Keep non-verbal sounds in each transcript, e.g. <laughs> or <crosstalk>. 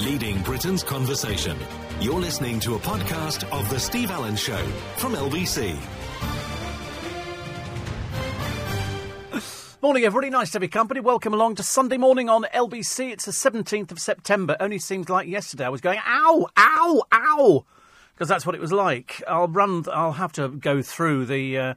leading Britain's conversation. You're listening to a podcast of The Steve Allen Show from LBC. Morning, everybody. Nice to your company. Welcome along to Sunday morning on LBC. It's the 17th of September. Only seems like yesterday I was going, ow, ow, ow, because that's what it was like. I'll run, I'll have to go through the. Uh,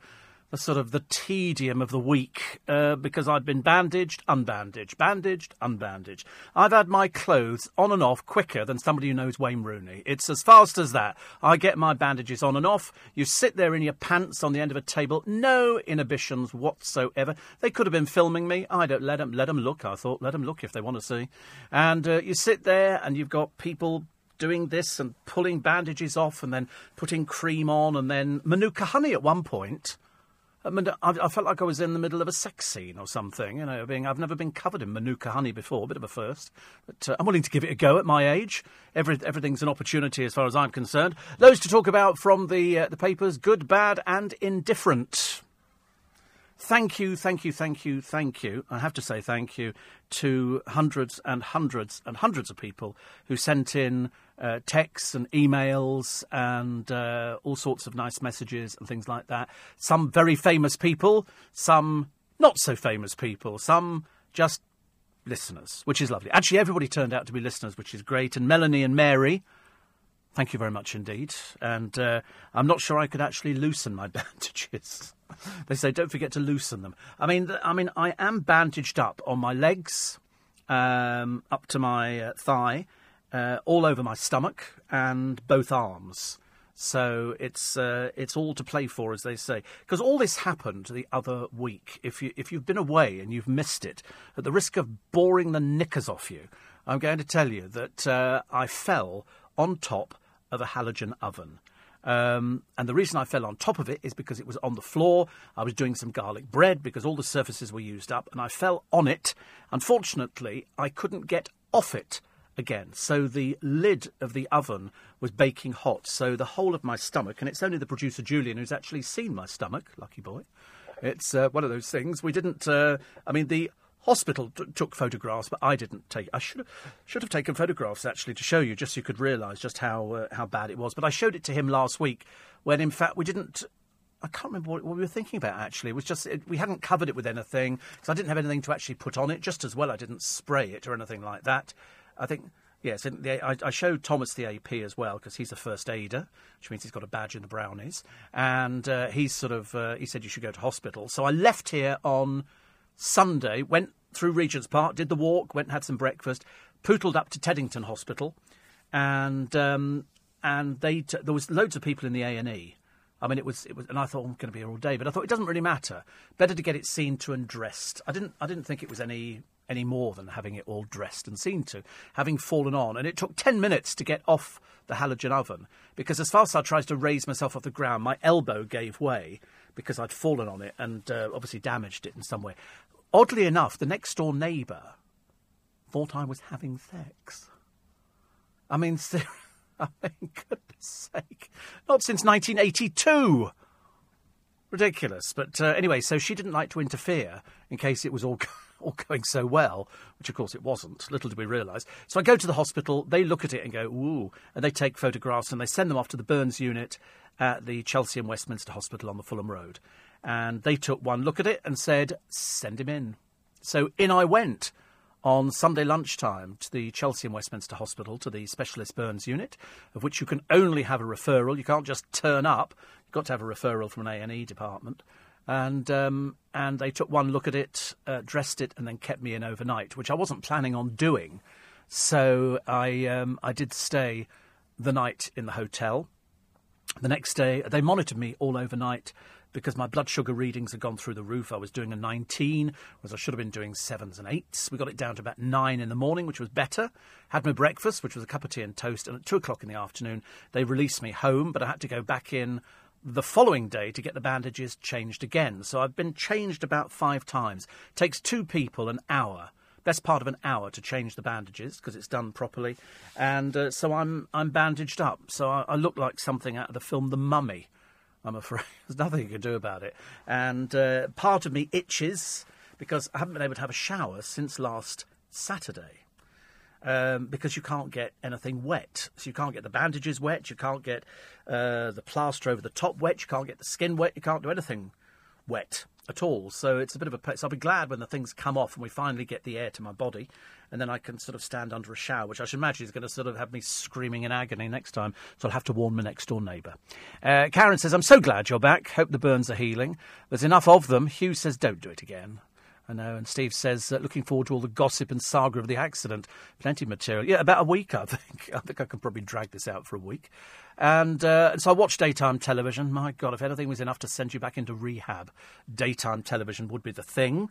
sort of the tedium of the week uh, because I'd been bandaged, unbandaged, bandaged, unbandaged. I've had my clothes on and off quicker than somebody who knows Wayne Rooney. It's as fast as that. I get my bandages on and off. You sit there in your pants on the end of a table, no inhibitions whatsoever. They could have been filming me. I don't let them let them look. I thought let them look if they want to see. And uh, you sit there and you've got people doing this and pulling bandages off and then putting cream on and then manuka honey at one point. I, mean, I, I, felt like I was in the middle of a sex scene or something. You know, being I've never been covered in manuka honey before, a bit of a first, but uh, I'm willing to give it a go at my age. Every, everything's an opportunity as far as I'm concerned. Loads to talk about from the uh, the papers: good, bad, and indifferent. Thank you, thank you, thank you, thank you. I have to say thank you to hundreds and hundreds and hundreds of people who sent in uh, texts and emails and uh, all sorts of nice messages and things like that. Some very famous people, some not so famous people, some just listeners, which is lovely. Actually, everybody turned out to be listeners, which is great. And Melanie and Mary, thank you very much indeed. And uh, I'm not sure I could actually loosen my <laughs> bandages. they say don't forget to loosen them. I mean, I mean, I am bandaged up on my legs, um, up to my uh, thigh uh, all over my stomach and both arms. So it's uh, it's all to play for, as they say. Because all this happened the other week. If you if you've been away and you've missed it, at the risk of boring the knickers off you, I'm going to tell you that uh, I fell on top of a halogen oven. Um, and the reason I fell on top of it is because it was on the floor. I was doing some garlic bread because all the surfaces were used up, and I fell on it. Unfortunately, I couldn't get off it again. So the lid of the oven was baking hot. So the whole of my stomach, and it's only the producer Julian who's actually seen my stomach, lucky boy. It's uh, one of those things. We didn't, uh, I mean, the hospital t- took photographs, but I didn't take. I should have, should have taken photographs actually to show you, just so you could realise just how uh, how bad it was. But I showed it to him last week, when in fact we didn't. I can't remember what, what we were thinking about actually. It was just it, we hadn't covered it with anything because I didn't have anything to actually put on it. Just as well, I didn't spray it or anything like that. I think yes, I, I, showed Thomas the AP as well because he's a first aider, which means he's got a badge in the brownies, and uh, he's sort of uh, he said you should go to hospital. So I left here on Sunday, went through Regent's Park, did the walk, went and had some breakfast, pootled up to Teddington Hospital, and um, and they t- there was loads of people in the A and E. I mean, it was, it was, and I thought oh, I'm going to be here all day, but I thought it doesn't really matter. Better to get it seen to and dressed. I didn't, I didn't think it was any any more than having it all dressed and seen to, having fallen on. And it took 10 minutes to get off the halogen oven because as fast as I tried to raise myself off the ground, my elbow gave way because I'd fallen on it and uh, obviously damaged it in some way. Oddly enough, the next door neighbour thought I was having sex. I mean, <laughs> I mean, goodness sake, not since 1982 ridiculous. But uh, anyway, so she didn't like to interfere in case it was all <laughs> all <laughs> going so well, which of course it wasn't. Little did we realise. So I go to the hospital, they look at it and go, ooh, and they take photographs and they send them off to the burns unit at the Chelsea and Westminster Hospital on the Fulham Road. And they took one look at it and said, send him in. So in I went on Sunday lunchtime to the Chelsea and Westminster Hospital to the specialist burns unit, of which you can only have a referral. You can't just turn up. You've got to have a referral from an A and E department and um, and they took one look at it, uh, dressed it, and then kept me in overnight, which I wasn't planning on doing. So I um, I did stay the night in the hotel. The next day, they monitored me all overnight because my blood sugar readings had gone through the roof. I was doing a 19, whereas I should have been doing sevens and eights. We got it down to about nine in the morning, which was better. Had my breakfast, which was a cup of tea and toast, and at two o'clock in the afternoon, they released me home, but I had to go back in the following day to get the bandages changed again. So I've been changed about five times. It takes two people an hour, best part of an hour, to change the bandages because it's done properly. And uh, so I'm I'm bandaged up. So I, I, look like something out of the film The Mummy. I'm afraid <laughs> there's nothing you can do about it. And uh, part of me itches because I haven't been able to have a shower since last Saturday. Um, because you can't get anything wet. So you can't get the bandages wet, you can't get uh, the plaster over the top wet, you can't get the skin wet, you can't do anything wet at all. So it's a bit of a. So I'll be glad when the things come off and we finally get the air to my body, and then I can sort of stand under a shower, which I should imagine is going to sort of have me screaming in agony next time. So I'll have to warn my next door neighbour. Uh, Karen says, "I'm so glad you're back. Hope the burns are healing. There's enough of them." Hugh says, "Don't do it again." I know. And Steve says, uh, looking forward to all the gossip and saga of the accident. Plenty of material. Yeah, about a week, I think. <laughs> I think I can probably drag this out for a week. And, uh, and so I watched daytime television. My God, if anything was enough to send you back into rehab, daytime television would be the thing.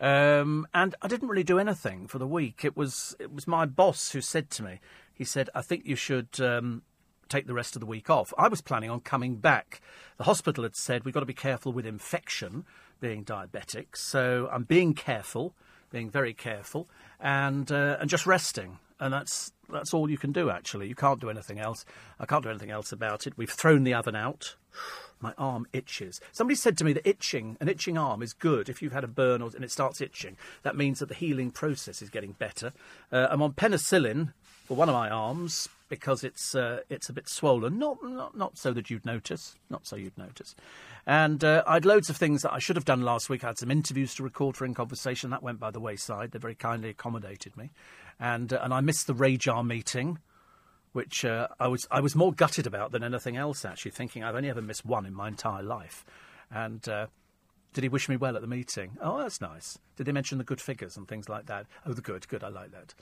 Um, and I didn't really do anything for the week. It was it was my boss who said to me, he said, I think you should um, take the rest of the week off. I was planning on coming back. The hospital had said we've got to be careful with infection being diabetic. So I'm being careful, being very careful, and uh, and just resting. And that's that's all you can do. Actually, you can't do anything else. I can't do anything else about it. We've thrown the oven out. <sighs> My arm itches. Somebody said to me that itching, an itching arm, is good if you've had a burn or, and it starts itching. That means that the healing process is getting better. Uh, I'm on penicillin for one of my arms because it's uh, it's a bit swollen. Not, not not so that you'd notice. Not so you'd notice. And uh, I had loads of things that I should have done last week. I had some interviews to record for In Conversation. That went by the wayside. They very kindly accommodated me, and uh, and I missed the RAJAR meeting which uh, I was I was more gutted about than anything else. Actually, thinking I've only ever missed one in my entire life. And uh, did he wish me well at the meeting? Oh, that's nice. Did they mention the good figures and things like that? Oh, the good, good. I like that.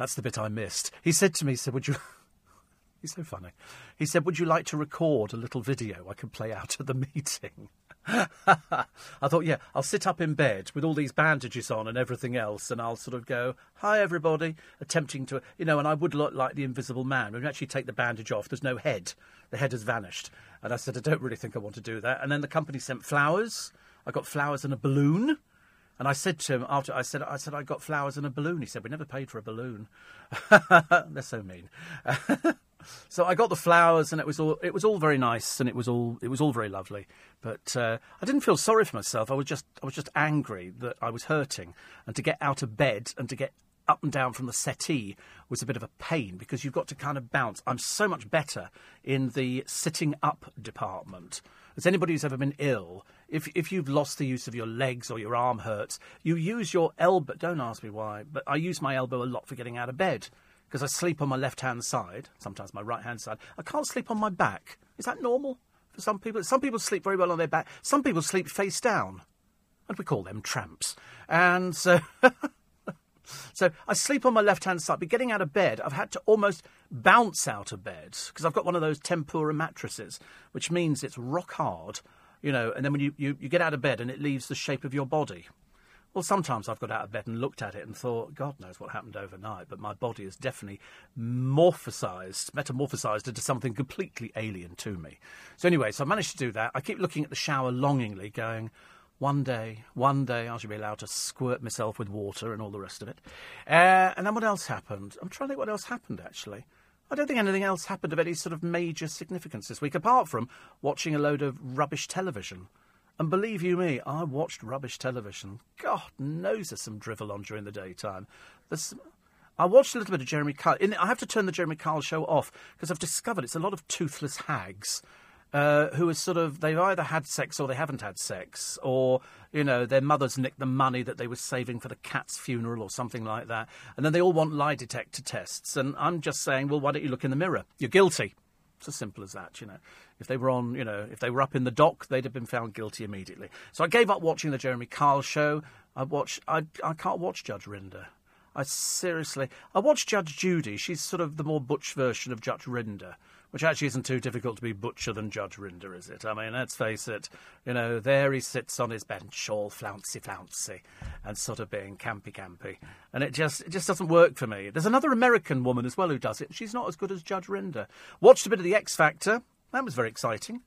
That's the bit I missed. He said to me, he said, "Would you?" <laughs> He's so funny. He said, "Would you like to record a little video I could play out at the <laughs> meeting?" <laughs> I thought, yeah, I'll sit up in bed with all these bandages on and everything else, and I'll sort of go, "Hi, everybody," attempting to, you know, and I would look like the Invisible Man. When you actually take the bandage off, there's no head; the head has vanished. And I said, I don't really think I want to do that. And then the company sent flowers. I got flowers and a balloon. And I said to him after I said I said I got flowers and a balloon. He said we never paid for a balloon. <laughs> They're so mean. <laughs> so I got the flowers, and it was all it was all very nice, and it was all it was all very lovely. But uh, I didn't feel sorry for myself. I was just I was just angry that I was hurting, and to get out of bed and to get up and down from the settee was a bit of a pain because you've got to kind of bounce. I'm so much better in the sitting up department. As anybody who's ever been ill, if if you've lost the use of your legs or your arm hurts, you use your elbow. Don't ask me why, but I use my elbow a lot for getting out of bed because I sleep on my left hand side, sometimes my right hand side. I can't sleep on my back. Is that normal for some people? Some people sleep very well on their back. Some people sleep face down, and we call them tramps. And so. <laughs> So I sleep on my left hand side, but getting out of bed, I've had to almost bounce out of bed because I've got one of those Tempur mattresses, which means it's rock hard, you know, and then when you, you, you get out of bed and it leaves the shape of your body. Well, sometimes I've got out of bed and looked at it and thought, God knows what happened overnight, but my body is definitely morphosized, metamorphosized into something completely alien to me. So, anyway, so I managed to do that. I keep looking at the shower longingly, going, one day, one day I should be allowed to squirt myself with water and all the rest of it. Uh, and then what else happened? I'm trying to think what else happened, actually. I don't think anything else happened of any sort of major significance this week, apart from watching a load of rubbish television. And believe you me, I watched rubbish television. God knows there's some drivel on during the daytime. There's, I watched a little bit of Jeremy Kyle. I have to turn the Jeremy Kyle show off because I've discovered it's a lot of toothless hags uh, who are sort of they've either had sex or they haven't had sex, or you know their mothers nicked the money that they were saving for the cat's funeral or something like that, and then they all want lie detector tests. And I'm just saying, well, why don't you look in the mirror? You're guilty. It's as simple as that, you know. If they were on, you know, if they were up in the dock, they'd have been found guilty immediately. So I gave up watching the Jeremy Kyle show. I watch. I I can't watch Judge Rinder. I seriously. I watch Judge Judy. She's sort of the more butch version of Judge Rinder which actually isn't too difficult to be butcher than Judge Rinder, is it? I mean, let's face it, you know, there he sits on his bench, all flouncy flouncy, and sort of being campy campy, and it just it just doesn't work for me. There's another American woman as well who does it. She's not as good as Judge Rinder. Watched a bit of the X Factor. That was very exciting.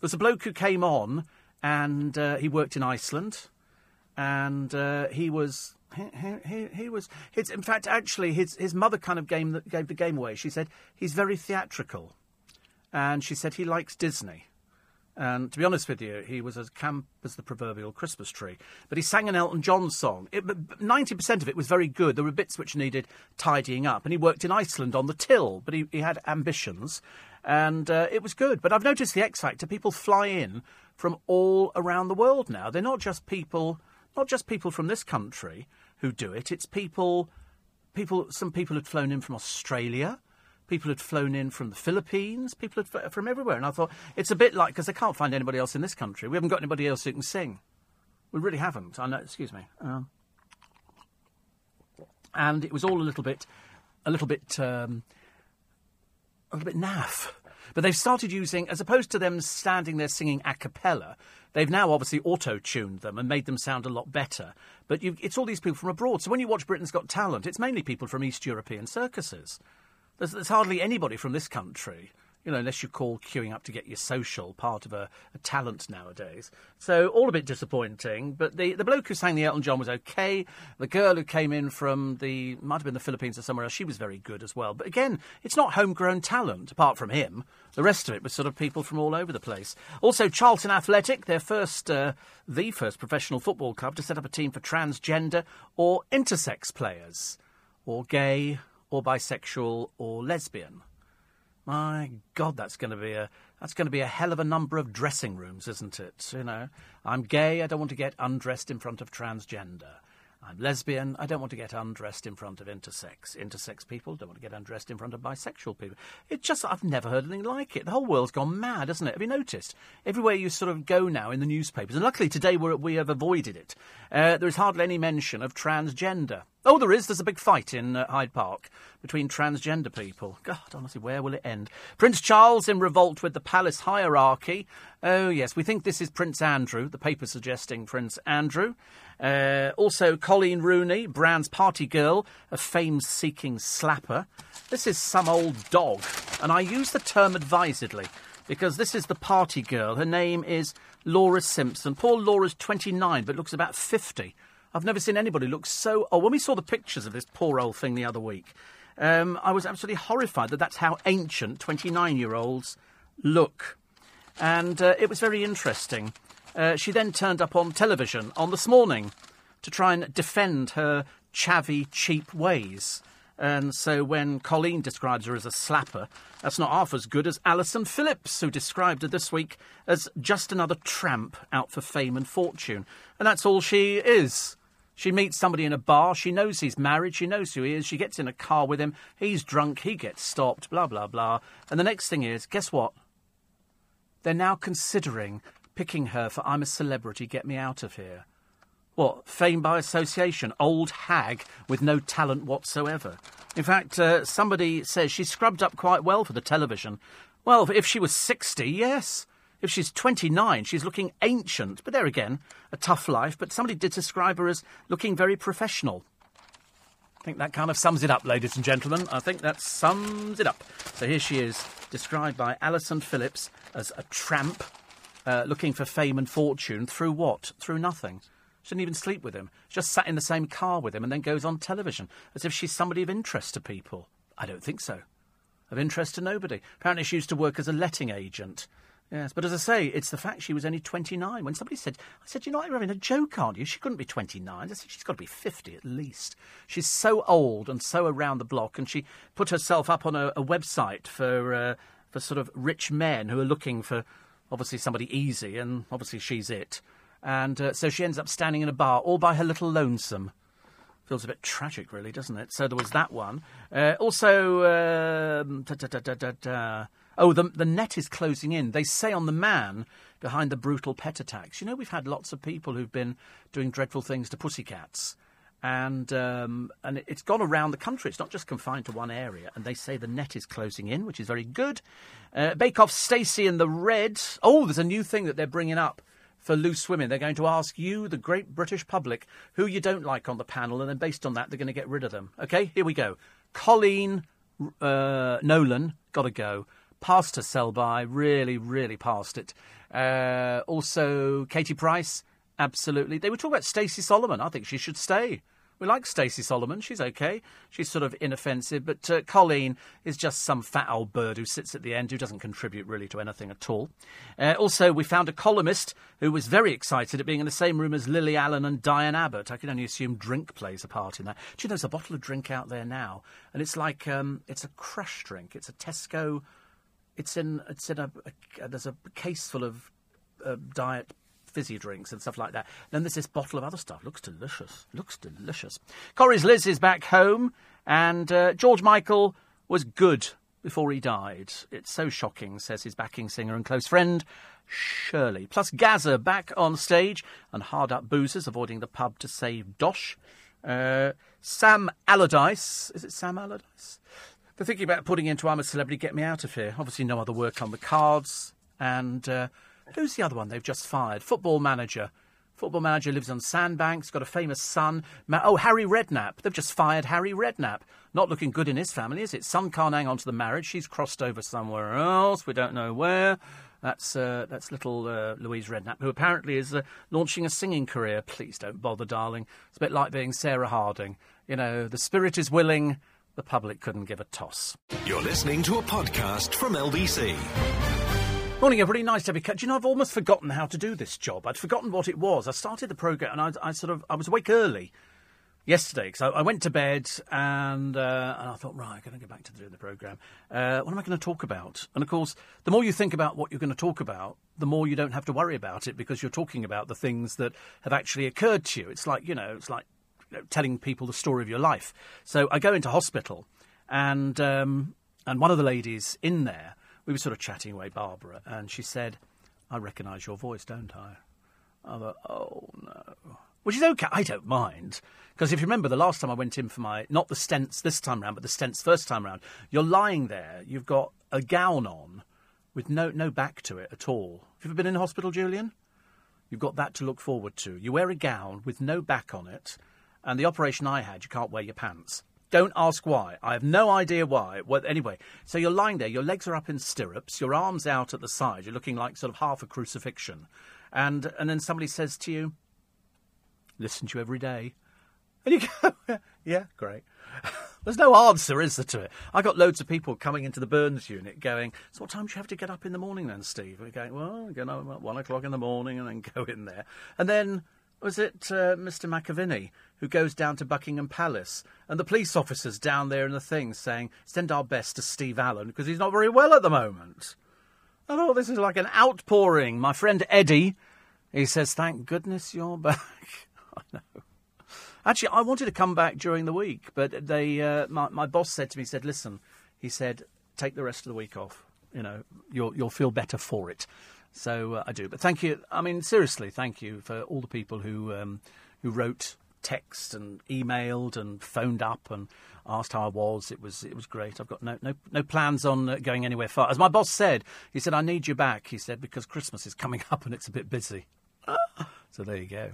There's a bloke who came on, and uh, he worked in Iceland, and uh, he was he, he, he was. In fact, actually, his his mother kind of gave the, gave the game away. She said he's very theatrical and she said he likes Disney. And to be honest with you, he was as camp as the proverbial Christmas tree. But he sang an Elton John song. It, 90% of it was very good. There were bits which needed tidying up. And he worked in Iceland on the till, but he, he had ambitions. And uh, it was good. But I've noticed the X Factor, people fly in from all around the world now. They're not just people, not just people from this country who do it. It's people, people. Some people had flown in from Australia. People had flown in from the Philippines. People had from everywhere, and I thought it's a bit like because they can't find anybody else in this country. We haven't got anybody else who can sing. We really haven't. I know. Excuse me. Um, and it was all a little bit, a little bit, um, a little bit naff. But they've started using, as opposed to them standing there singing a cappella, they've now obviously auto tuned them and made them sound a lot better. But it's all these people from abroad. So when you watch Britain's Got Talent, it's mainly people from East European circuses. There's, there's hardly anybody from this country you know, unless you call queuing up to get your social part of a, a, talent nowadays. So all a bit disappointing. But the, the bloke who sang the Elton John was okay. The girl who came in from the might have been the Philippines or somewhere else, she was very good as well. But again, it's not homegrown talent apart from him. The rest of it was sort of people from all over the place. Also, Charlton Athletic, their first, uh, the first professional football club to set up a team for transgender or intersex players, or gay, or bisexual, or lesbian. My God, that's going to be a that's going to be a hell of a number of dressing rooms, isn't it? You know, I'm gay. I don't want to get undressed in front of transgender. I'm lesbian. I don't want to get undressed in front of intersex. Intersex people don't want to get undressed in front of bisexual people. It's just, I've never heard anything like it. The whole world's gone mad, hasn't it? Have you noticed? Everywhere you sort of go now in the newspapers, and luckily today we have avoided it, uh, there is hardly any mention of transgender. Oh, there is. There's a big fight in uh, Hyde Park between transgender people. God, honestly, where will it end? Prince Charles in revolt with the palace hierarchy. Oh, yes, we think this is Prince Andrew, the paper suggesting Prince Andrew. Uh, also, Coleen Rooney, Brown's party girl, a fame seeking slapper. This is some old dog, and I use the term advisedly because this is the party girl. Her name is Laura Simpson. Poor Laura's 29, but looks about 50. I've never seen anybody look so old. When we saw the pictures of this poor old thing the other week, um, I was absolutely horrified that that's how ancient 29 year olds look. And uh, it was very interesting. Uh, she then turned up on television on This Morning to try and defend her chavvy, cheap ways. And so when Coleen describes her as a slapper, that's not half as good as Alison Phillips, who described her this week as just another tramp out for fame and fortune. And that's all she is. She meets somebody in a bar. She knows he's married. She knows who he is. She gets in a car with him. He's drunk. He gets stopped. Blah, blah, blah. And the next thing is, guess what? They're now considering picking her for I'm a Celebrity, Get Me Out of Here. What? Fame by association. Old hag with no talent whatsoever. In fact, uh, somebody says she scrubbed up quite well for the television. Well, if she was 60, yes. If she's 29, she's looking ancient. But there again, a tough life. But somebody did describe her as looking very professional. I think that kind of sums it up, ladies and gentlemen. I think that sums it up. So here she is, described by Alison Phillips as a tramp uh, looking for fame and fortune through what? Through nothing. She didn't even sleep with him. She just sat in the same car with him and then goes on television as if she's somebody of interest to people. I don't think so. Of interest to nobody. Apparently, she used to work as a letting agent. Yes, but as I say, it's the fact she was only 29. When somebody said, I said, you know, you're having a joke, aren't you? She couldn't be 29. I said, she's got to be 50 at least. She's so old and so around the block, and she put herself up on a, a website for, uh, for sort of rich men who are looking for, obviously, somebody easy, and obviously she's it. And uh, so she ends up standing in a bar all by her little lonesome. Feels a bit tragic, really, doesn't it? So there was that one. Uh, also, um, Oh, the, the net is closing in. They say on the man behind the brutal pet attacks. You know, we've had lots of people who've been doing dreadful things to pussycats. And um, and it's gone around the country. It's not just confined to one area. And they say the net is closing in, which is very good. Uh, Bake Off Stacey and the Red. Oh, there's a new thing that they're bringing up for loose women. They're going to ask you, the great British public, who you don't like on the panel, and then based on that, they're going to get rid of them. Okay, here we go. Coleen uh, Nolan, got to go past to sell by, really, really past it. Uh, also, Katie Price, absolutely. They were talking about Stacey Solomon. I think she should stay. We like Stacey Solomon. She's okay. She's sort of inoffensive. But uh, Coleen is just some fat old bird who sits at the end who doesn't contribute really to anything at all. Uh, also, we found a columnist who was very excited at being in the same room as Lily Allen and Diane Abbott. I can only assume drink plays a part in that. Do you know there's a bottle of drink out there now? And it's like, um, it's a crush drink. It's a Tesco. It's in, it's in a, a there's a case full of uh, diet fizzy drinks and stuff like that. Then there's this bottle of other stuff. Looks delicious. Looks delicious. Corrie's Liz is back home, and uh, George Michael was good before he died. It's so shocking, says his backing singer and close friend, Shirley. Plus, Gazza back on stage, and hard up boozers avoiding the pub to save Dosh. Uh, Sam Allardyce. Is it Sam Allardyce? They're thinking about putting into I'm a Celebrity, Get Me Out of Here. Obviously, no other work on the cards. And uh, Who's the other one they've just fired? Football manager. Football manager lives on Sandbanks, got a famous son. Ma- oh, Harry Redknapp. They've just fired Harry Redknapp. Not looking good in his family, is it? Son can't hang on to the marriage. She's crossed over somewhere else. We don't know where. That's uh, that's little uh, Louise Redknapp, who apparently is uh, launching a singing career. Please don't bother, darling. It's a bit like being Sarah Harding. You know, the spirit is willing, the public couldn't give a toss. You're listening to a podcast from LBC. Morning, everybody. Nice to be. Do you know I've almost forgotten how to do this job? I'd forgotten what it was. I started the program and I, I sort of I was awake early yesterday because I, I, went to bed and, uh, and I thought, right, I'm going to go back to doing the program. Uh, what am I going to talk about? And of course, the more you think about what you're going to talk about, the more you don't have to worry about it because you're talking about the things that have actually occurred to you. It's like you know, it's like telling people the story of your life. So I go into hospital and um, and one of the ladies in there we were sort of chatting away, Barbara, and she said, I recognise your voice, don't I? I thought, oh no. Which is okay, I don't mind. Because if you remember the last time I went in for my, not the stents this time round, but the stents first time round, you're lying there, you've got a gown on with no, no back to it at all. Have you ever been in hospital, Julian? You've got that to look forward to. You wear a gown with no back on it, and the operation I had, you can't wear your pants. Don't ask why. I have no idea why. Well, anyway, so you're lying there, your legs are up in stirrups, your arms out at the side, you're looking like sort of half a crucifixion. And, and then somebody says to you, listen to you every day. And you <laughs> go, yeah, great. <laughs> There's no answer, is there, to it? I got loads of people coming into the Burns unit going, so what time do you have to get up in the morning then, Steve? We're going, well, I get up at one o'clock in the morning and then <laughs> go in there. And then was it uh, Mr. McAviney who goes down to Buckingham Palace and the police officers down there in the thing saying, send our best to Steve Allen because he's not very well at the moment? I thought this is like an outpouring. My friend Eddie, he says, thank goodness you're <laughs> back. I know. Actually, I wanted to come back during the week, but they, uh, my, my boss said to me, said, listen, he said, take the rest of the week off. You know, you'll, you'll feel better for it. So uh, I do. But thank you. I mean, seriously, thank you for all the people who um, who wrote text and emailed and phoned up and asked how I was. It was it was great. I've got no no no plans on uh, going anywhere far. As my boss said, he said I need you back. He said because Christmas is coming <laughs> up and it's a bit busy. <laughs> so there you go.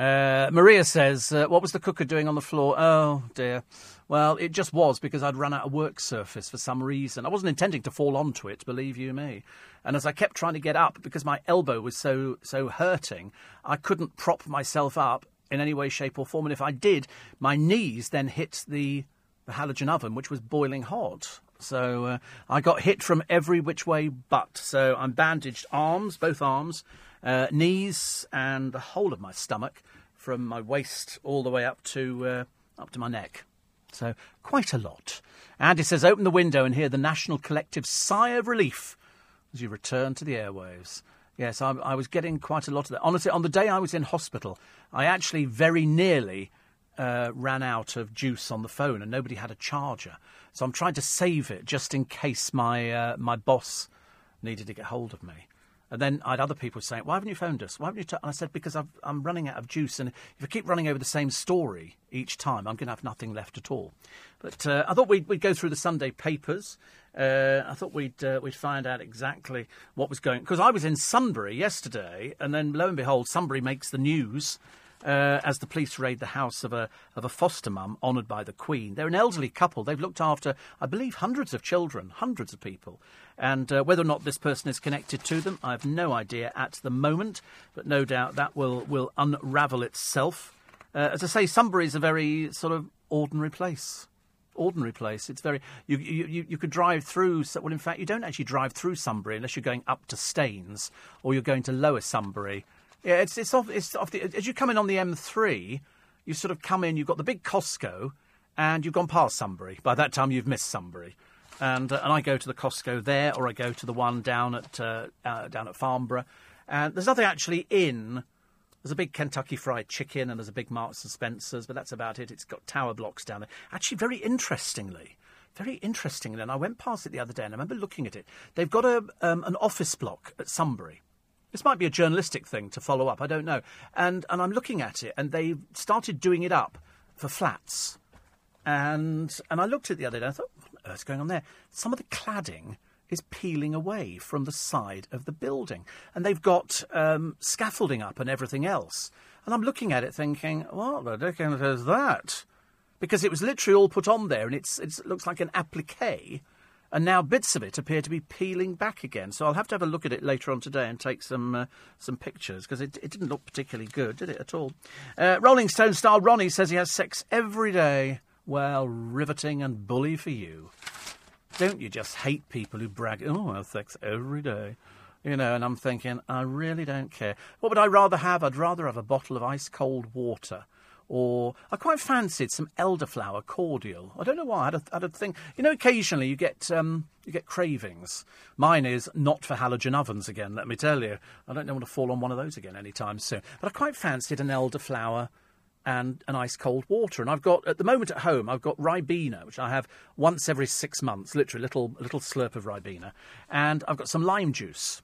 Uh, Maria says, uh, "What was the cooker doing on the floor?" Oh dear. Well, it just was because I'd run out of work surface for some reason. I wasn't intending to fall onto it, believe you me. And as I kept trying to get up because my elbow was so so hurting, I couldn't prop myself up in any way, shape, or form. And if I did, my knees then hit the, the halogen oven, which was boiling hot. So uh, I got hit from every which way but. So I'm bandaged arms, both arms, uh, knees, and the whole of my stomach from my waist all the way up to uh, up to my neck. So, quite a lot. Andy says, open the window and hear the national collective sigh of relief as you return to the airwaves. Yes, I, I was getting quite a lot of that. Honestly, on the day I was in hospital, I actually very nearly uh, ran out of juice on the phone and nobody had a charger. So I'm trying to save it just in case my, uh, my boss needed to get hold of me. And then I had other people saying, "Why haven't you phoned us? Why haven't you?" T-? And I said, "Because i am running out of juice, and if I keep running over the same story each time, I'm going to have nothing left at all." But uh, I thought we'd, we'd, go through the Sunday papers. Uh, I thought we'd uh, we'd find out exactly what was going because I was in Sunbury yesterday, and then lo and behold, Sunbury makes the news uh, as the police raid the house of a of a foster mum honoured by the Queen. They're an elderly couple. They've looked after, I believe, hundreds of children, hundreds of people. And uh, whether or not this person is connected to them, I have no idea at the moment. But no doubt that will will unravel itself. Uh, as I say, Sunbury's a very sort of ordinary place. Ordinary place. It's very. You, you, you could drive through. Well, in fact, you don't actually drive through Sunbury unless you're going up to Staines or you're going to Lower Sunbury. Yeah, it's it's off. It's off the, as you come in on the M3, you sort of come in. You've got the big Costco, and you've gone past Sunbury. By that time, you've missed Sunbury. And uh, and I go to the Costco there, or I go to the one down at uh, uh, down at Farnborough. And there's nothing actually in there's a big Kentucky Fried Chicken and there's a big Marks and Spencers, but that's about it. It's got tower blocks down there. Actually, very interestingly, very interestingly, and I went past it the other day and I remember looking at it. They've got a um, an office block at Sunbury. This might be a journalistic thing to follow up. I don't know. And and I'm looking at it, and they started doing it up for flats. And and I looked at it the other day. and I thought, what on earth's going on there? Some of the cladding is peeling away from the side of the building. And they've got um, scaffolding up and everything else. And I'm looking at it thinking, what the dickens is that? Because it was literally all put on there and it's, it looks like an applique. And now bits of it appear to be peeling back again. So I'll have to have a look at it later on today and take some uh, some pictures because it, it didn't look particularly good, did it at all? Uh, Rolling Stone star Ronnie says he has sex every day. Well, riveting and bully for you don't you just hate people who brag, oh, I have sex every day? You know, and I'm thinking, I really don't care. What would I rather have? I'd rather have a bottle of ice cold water. Or I quite fancied some elderflower cordial. I don't know why. I had a, thing. You know, occasionally you get um, you get cravings. Mine is not for halogen ovens again. Let me tell you. I don't want to fall on one of those again anytime soon. But I quite fancied an elderflower and an ice cold water. And I've got at the moment at home, I've got Ribena, which I have once every six months, literally a little little slurp of Ribena, and I've got some lime juice.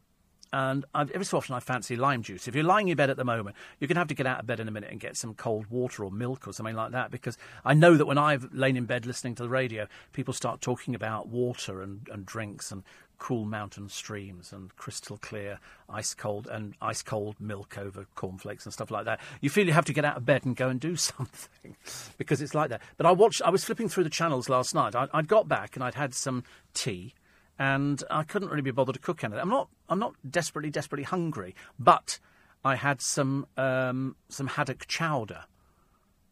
And I've, every so often I fancy lime juice. If you're lying in bed at the moment, you're going to have to get out of bed in a minute and get some cold water or milk or something like that. Because I know that when I've lain in bed listening to the radio, people start talking about water and, and drinks and cool mountain streams and crystal clear ice cold and ice cold milk over cornflakes and stuff like that. You feel you have to get out of bed and go and do <laughs> something because it's like that. But I watched. I was flipping through the channels last night. I, would got back and I'd had some tea, and I couldn't really be bothered to cook anything. I'm not. I'm not desperately, desperately hungry, but I had some um, some haddock chowder,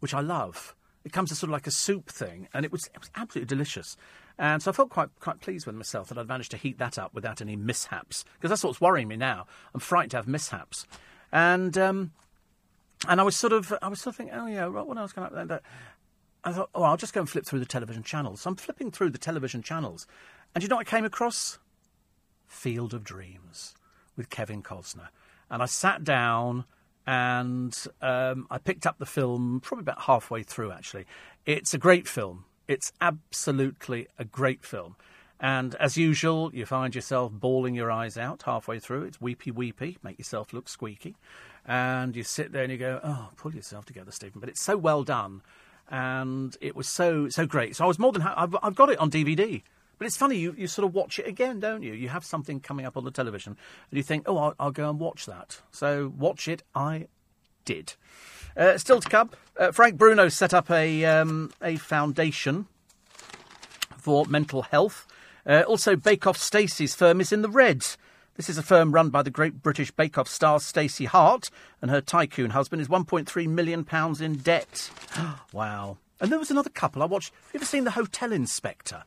which I love. It comes as sort of like a soup thing, and it was it was absolutely delicious. And so I felt quite quite pleased with myself that I'd managed to heat that up without any mishaps. Because that's what's worrying me now. I'm frightened to have mishaps. And um, and I was sort of I was sort of thinking, oh yeah, what else can I? I thought, oh, I'll just go and flip through the television channels. So I'm flipping through the television channels, and you know what I came across? Field of Dreams with Kevin Costner. And I sat down and um, I picked up the film probably about halfway through, actually. It's a great film. It's absolutely a great film. And as usual, you find yourself bawling your eyes out halfway through. It's weepy, weepy, make yourself look squeaky. And you sit there and you go, oh, pull yourself together, Stephen. But it's so well done. And it was so, so great. So I was more than happy. I've, I've got it on DVD. But it's funny, you, you sort of watch it again, don't you? You have something coming up on the television and you think, oh, I'll, I'll go and watch that. So watch it. I did. Uh, still to come, uh, Frank Bruno set up a, um, a foundation for mental health. Uh, also, Bake Off Stacey's firm is in the red. This is a firm run by the great British Bake Off star Stacey Hart, and her tycoon husband is £1.3 million in debt. <gasps> wow. And there was another couple I watched. Have you ever seen The Hotel Inspector?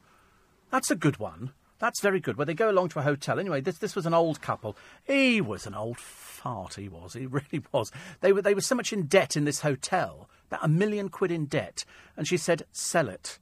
That's a good one. That's very good. Where they go along to a hotel. Anyway, this this was an old couple. He was an old fart. He was. He <laughs> really was. They were they were so much in debt in this hotel, about a million quid in debt, and she said, "Sell it."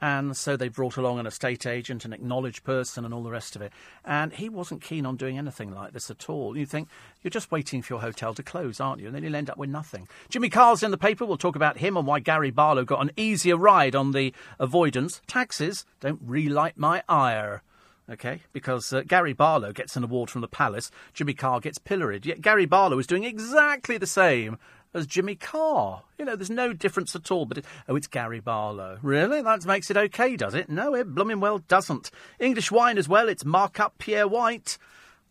And so they brought along an estate agent, an acknowledged person, and all the rest of it. And he wasn't keen on doing anything like this at all. You think, you're just waiting for your hotel to close, aren't you? And then you'll end up with nothing. Jimmy Carr's in the paper. We'll talk about him and why Gary Barlow got an easier ride on the avoidance. Taxes don't relight my ire okay? Because uh, Gary Barlow gets an award from the Palace, Jimmy Carr gets pilloried. Yet Gary Barlow is doing exactly the same as Jimmy Carr. You know, there's no difference at all. But it, oh, it's Gary Barlow. Really? That makes it okay, does it? No, it blooming well doesn't. English wine as well. It's Marco Pierre White.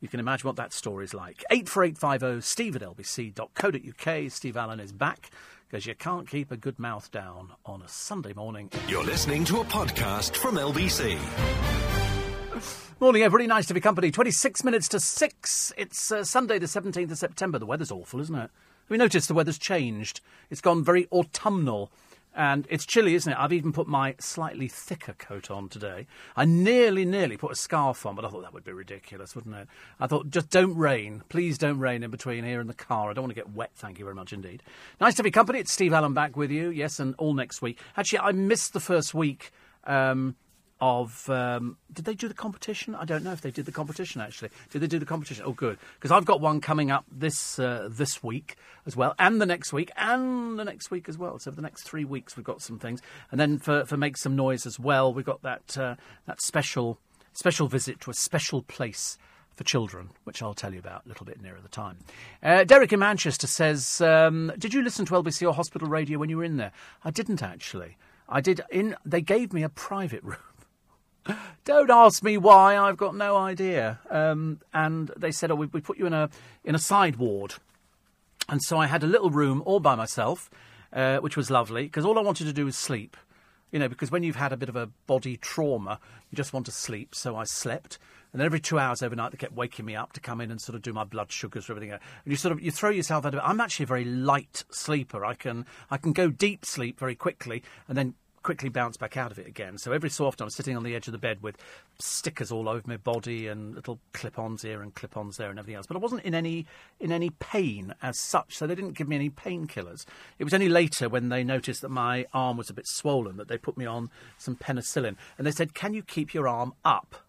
You can imagine what that story's like. 84850 steve at lbc.co.uk. Steve Allen is back because you can't keep a good mouth down on a Sunday morning. You're listening to a podcast from LBC. <laughs> Morning, everybody. Nice to be company. 26 minutes to 6. It's uh, Sunday, the 17th of September. The weather's awful, isn't it? we noticed the weather's changed? It's gone very autumnal. And it's chilly, isn't it? I've even put my slightly thicker coat on today. I nearly, nearly put a scarf on, but I thought that would be ridiculous, wouldn't it? I thought, just don't rain. Please don't rain in between here and the car. I don't want to get wet, thank you very much indeed. Nice to be company. It's Steve Allen back with you. Yes, and all next week. Actually, I missed the first week. Um, of um, did they do the competition? I don't know if they did the competition actually. Did they do the competition? Oh, good, because I've got one coming up this uh, this week as well, and the next week, and the next week as well. So for the next three weeks, we've got some things, and then for for make some noise as well, we've got that uh, that special special visit to a special place for children, which I'll tell you about a little bit nearer the time. Uh, Derek in Manchester says, um, "Did you listen to LBC or Hospital Radio when you were in there?" I didn't actually. I did. In they gave me a private <laughs> room. Don't ask me why. I've got no idea. Um, and they said, "Oh, we, we put you in a in a side ward." And so I had a little room all by myself, uh, which was lovely because all I wanted to do was sleep. You know, because when you've had a bit of a body trauma, you just want to sleep. So I slept, and then every two hours overnight, they kept waking me up to come in and sort of do my blood sugars and everything. And you sort of you throw yourself out of it. I'm actually a very light sleeper. I can I can go deep sleep very quickly, and then quickly bounce back out of it again. So every so often I'm sitting on the edge of the bed with stickers all over my body and little clip-ons here and clip-ons there and everything else. But I wasn't in any in any pain as such, so they didn't give me any painkillers. It was only later when they noticed that my arm was a bit swollen that they put me on some penicillin and they said, "Can you keep your arm up?"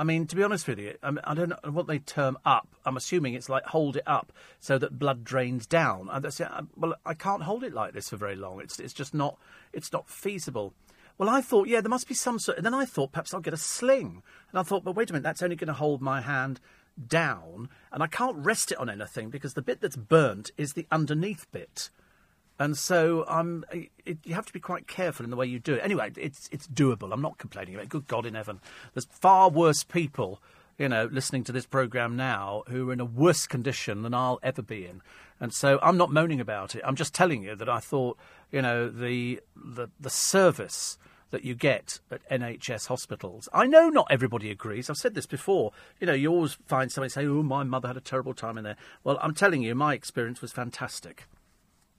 I mean, to be honest with you, I, mean, I don't know what they term up. I'm assuming it's like hold it up so that blood drains down. That's, uh, well, I can't hold it like this for very long. It's it's just not it's not feasible. Well, I thought, yeah, there must be some sort. And then I thought perhaps I'll get a sling. And I thought, but wait a minute, that's only going to hold my hand down, and I can't rest it on anything because the bit that's burnt is the underneath bit. And so um, it, you have to be quite careful in the way you do it. Anyway, it's it's doable. I'm not complaining about it. Good God in heaven. There's far worse people, you know, listening to this programme now who are in a worse condition than I'll ever be in. And so I'm not moaning about it. I'm just telling you that I thought, you know, the the, the service that you get at NHS hospitals. I know not everybody agrees. I've said this before. You know, you always find somebody say, "Oh, my mother had a terrible time in there." Well, I'm telling you, my experience was fantastic.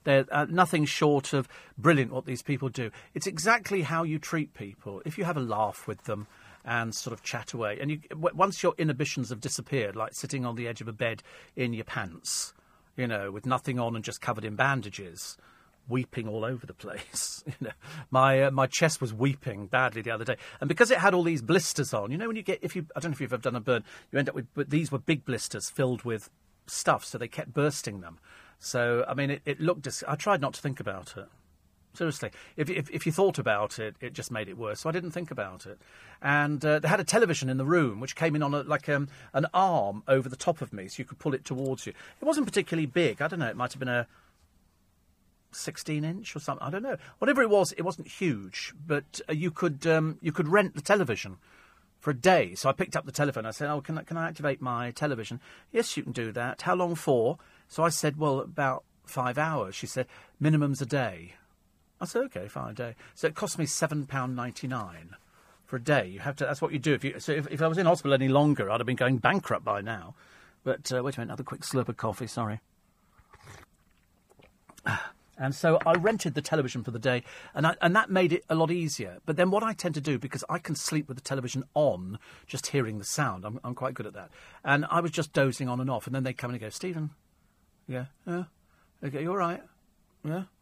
They're uh, nothing short of brilliant what these people do. It's exactly how you treat people. If you have a laugh with them and sort of chat away, and you, once your inhibitions have disappeared, like sitting on the edge of a bed in your pants, you know, with nothing on and just covered in bandages, weeping all over the place. <laughs> you know, my uh, my chest was weeping badly the other day, and because it had all these blisters on, you know, when you get if you I don't know if you've ever done a burn, you end up with but these were big blisters filled with stuff, so they kept bursting them. So, I mean, it, it looked. Dis- I tried not to think about it. Seriously, if, if, if you thought about it, it just made it worse. So I didn't think about it. And uh, they had a television in the room, which came in on a, like um, an arm over the top of me, so you could pull it towards you. It wasn't particularly big. I don't know. It might have been a 16 inch or something. I don't know. Whatever it was, it wasn't huge, but uh, you could um, you could rent the television for a day. So I picked up the telephone. I said, "Oh, can I, can I activate my television?" Yes, you can do that. How long for? So I said, well, about five hours. She said, minimum's a day. I said, okay, fine, a day. So it cost me £7.99 for a day. You have to, that's what you do. If you, so if, if I was in hospital any longer, I'd have been going bankrupt by now. But uh, wait a minute, another quick slurp of coffee, sorry. <sighs> And so I rented the television for the day, and, I, and that made it a lot easier. But then what I tend to do, because I can sleep with the television on, just hearing the sound, I'm, I'm quite good at that. And I was just dozing on and off, and then they'd come and go, Stephen, yeah, yeah. Okay, you all right? Yeah. <laughs>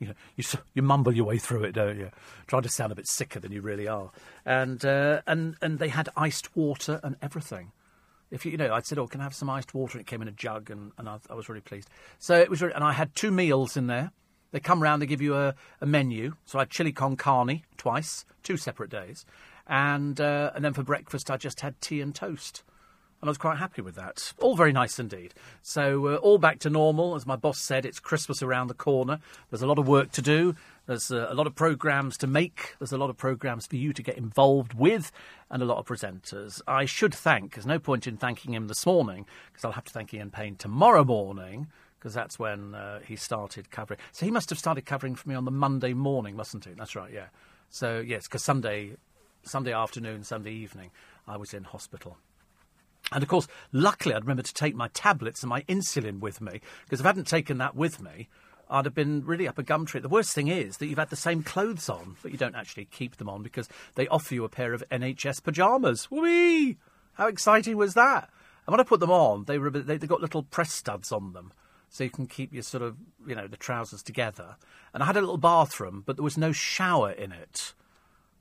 You, you, you mumble your way through it, don't you? Try to sound a bit sicker than you really are. And uh, and and they had iced water and everything. If you, you know, I said, "Oh, can I have some iced water?" And it came in a jug, and, and I, I was really pleased. So it was, really, and I had two meals in there. They come round, they give you a, a menu. So I had chili con carne twice, two separate days, and uh, and then for breakfast I just had tea and toast and I was quite happy with that. All very nice indeed. So, uh, all back to normal. As my boss said, it's Christmas around the corner. There's a lot of work to do. There's uh, a lot of programmes to make. There's a lot of programmes for you to get involved with, and a lot of presenters. I should thank, there's no point in thanking him this morning, because I'll have to thank Ian Payne tomorrow morning, because that's when uh, he started covering. So, he must have started covering for me on the Monday morning, mustn't he? That's right, yeah. So, yes, because Sunday, Sunday afternoon, Sunday evening, I was in hospital. And of course, luckily, I'd remember to take my tablets and my insulin with me, because if I hadn't taken that with me, I'd have been really up a gum tree. The worst thing is that you've had the same clothes on, but you don't actually keep them on because they offer you a pair of NHS pyjamas. Whee! How exciting was that? And when I put them on, they were they, they got little press studs on them, so you can keep your sort of you know the trousers together. And I had a little bathroom, but there was no shower in it.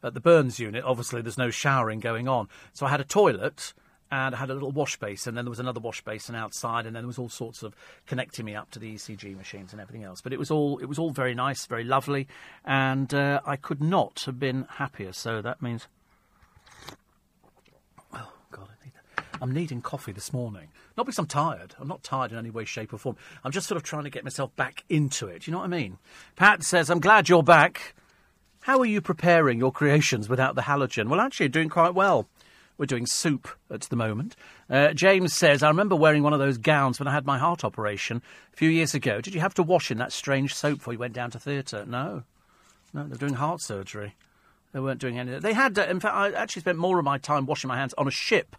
At the Burns unit, obviously, there's no showering going on, so I had a toilet and I had a little wash basin. Then there was another wash basin outside, and then there was all sorts of connecting me up to the ECG machines and everything else. But it was all it was all very nice, very lovely, and uh, I could not have been happier. So that means, oh God, I need that. I'm needing coffee this morning. Not because I'm tired. I'm not tired in any way, shape, or form. I'm just sort of trying to get myself back into it. You know what I mean? Pat says, "I'm glad you're back." How are you preparing your creations without the halogen? Well, actually, doing quite well. We're doing soup at the moment. Uh, James says, I remember wearing one of those gowns when I had my heart operation a few years ago. Did you have to wash in that strange soap before you went down to theatre? No. No, they're doing heart surgery. They weren't doing any. They had, uh, in fact, I actually spent more of my time washing my hands on a ship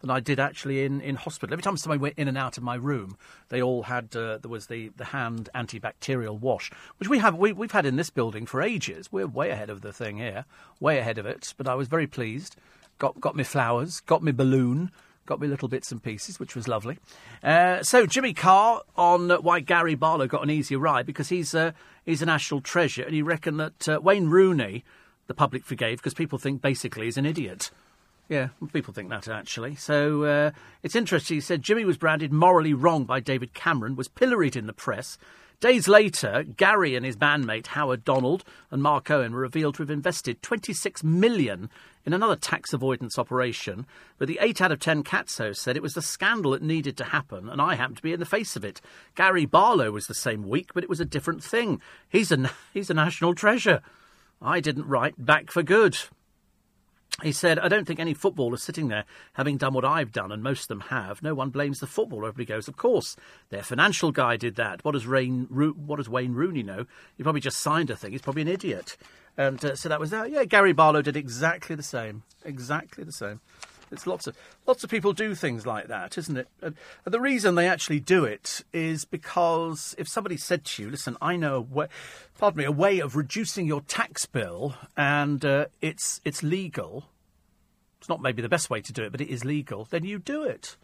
than I did actually in, in hospital. Every time somebody went in and out of my room, they all had uh, there was the, the hand antibacterial wash, which we have we, we've had in this building for ages. We're way ahead of the thing here, way ahead of it. But I was very pleased got got me flowers, got me balloon, got me little bits and pieces, which was lovely. Uh, so Jimmy Carr on why Gary Barlow got an easier ride because he's uh, he's a national treasure, and he reckoned that uh, Wayne Rooney, the public forgave because people think basically he's an idiot. Yeah, people think that actually. So uh, it's interesting. He said Jimmy was branded morally wrong by David Cameron, was pilloried in the press, Days later, Gary and his bandmate Howard Donald and Mark Owen were revealed to have invested 26 million in another tax avoidance operation. But the 8 out of 10 Catso said it was the scandal that needed to happen, and I happened to be in the face of it. Gary Barlow was the same week, but it was a different thing. He's a, <laughs> he's a national treasure. I didn't write back for good. He said, I don't think any footballer sitting there having done what I've done, and most of them have. No one blames the footballer. Everybody goes, Of course, their financial guy did that. What does, Rain, what does Wayne Rooney know? He probably just signed a thing. He's probably an idiot. And uh, so that was that. Yeah, Gary Barlow did exactly the same. Exactly the same. It's lots of lots of people do things like that, isn't it? And the reason they actually do it is because if somebody said to you, "Listen, I know a way, pardon me, a way of reducing your tax bill, and uh, it's it's legal. It's not maybe the best way to do it, but it is legal. Then you do it."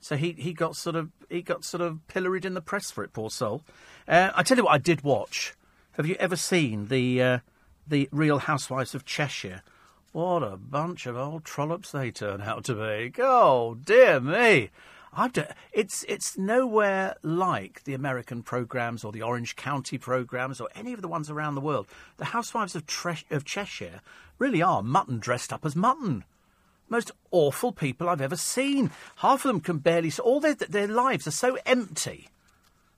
So he, he got sort of he got sort of pilloried in the press for it, poor soul. Uh, I tell you what, I did watch. Have you ever seen the uh, the Real Housewives of Cheshire? What a bunch of old trollops they turn out to be. Oh, dear me. It's it's nowhere like the American programs or the Orange County programs or any of the ones around the world. The Housewives of, Tre- of Cheshire really are mutton dressed up as mutton. Most awful people I've ever seen. Half of them can barely. All their their lives are so empty.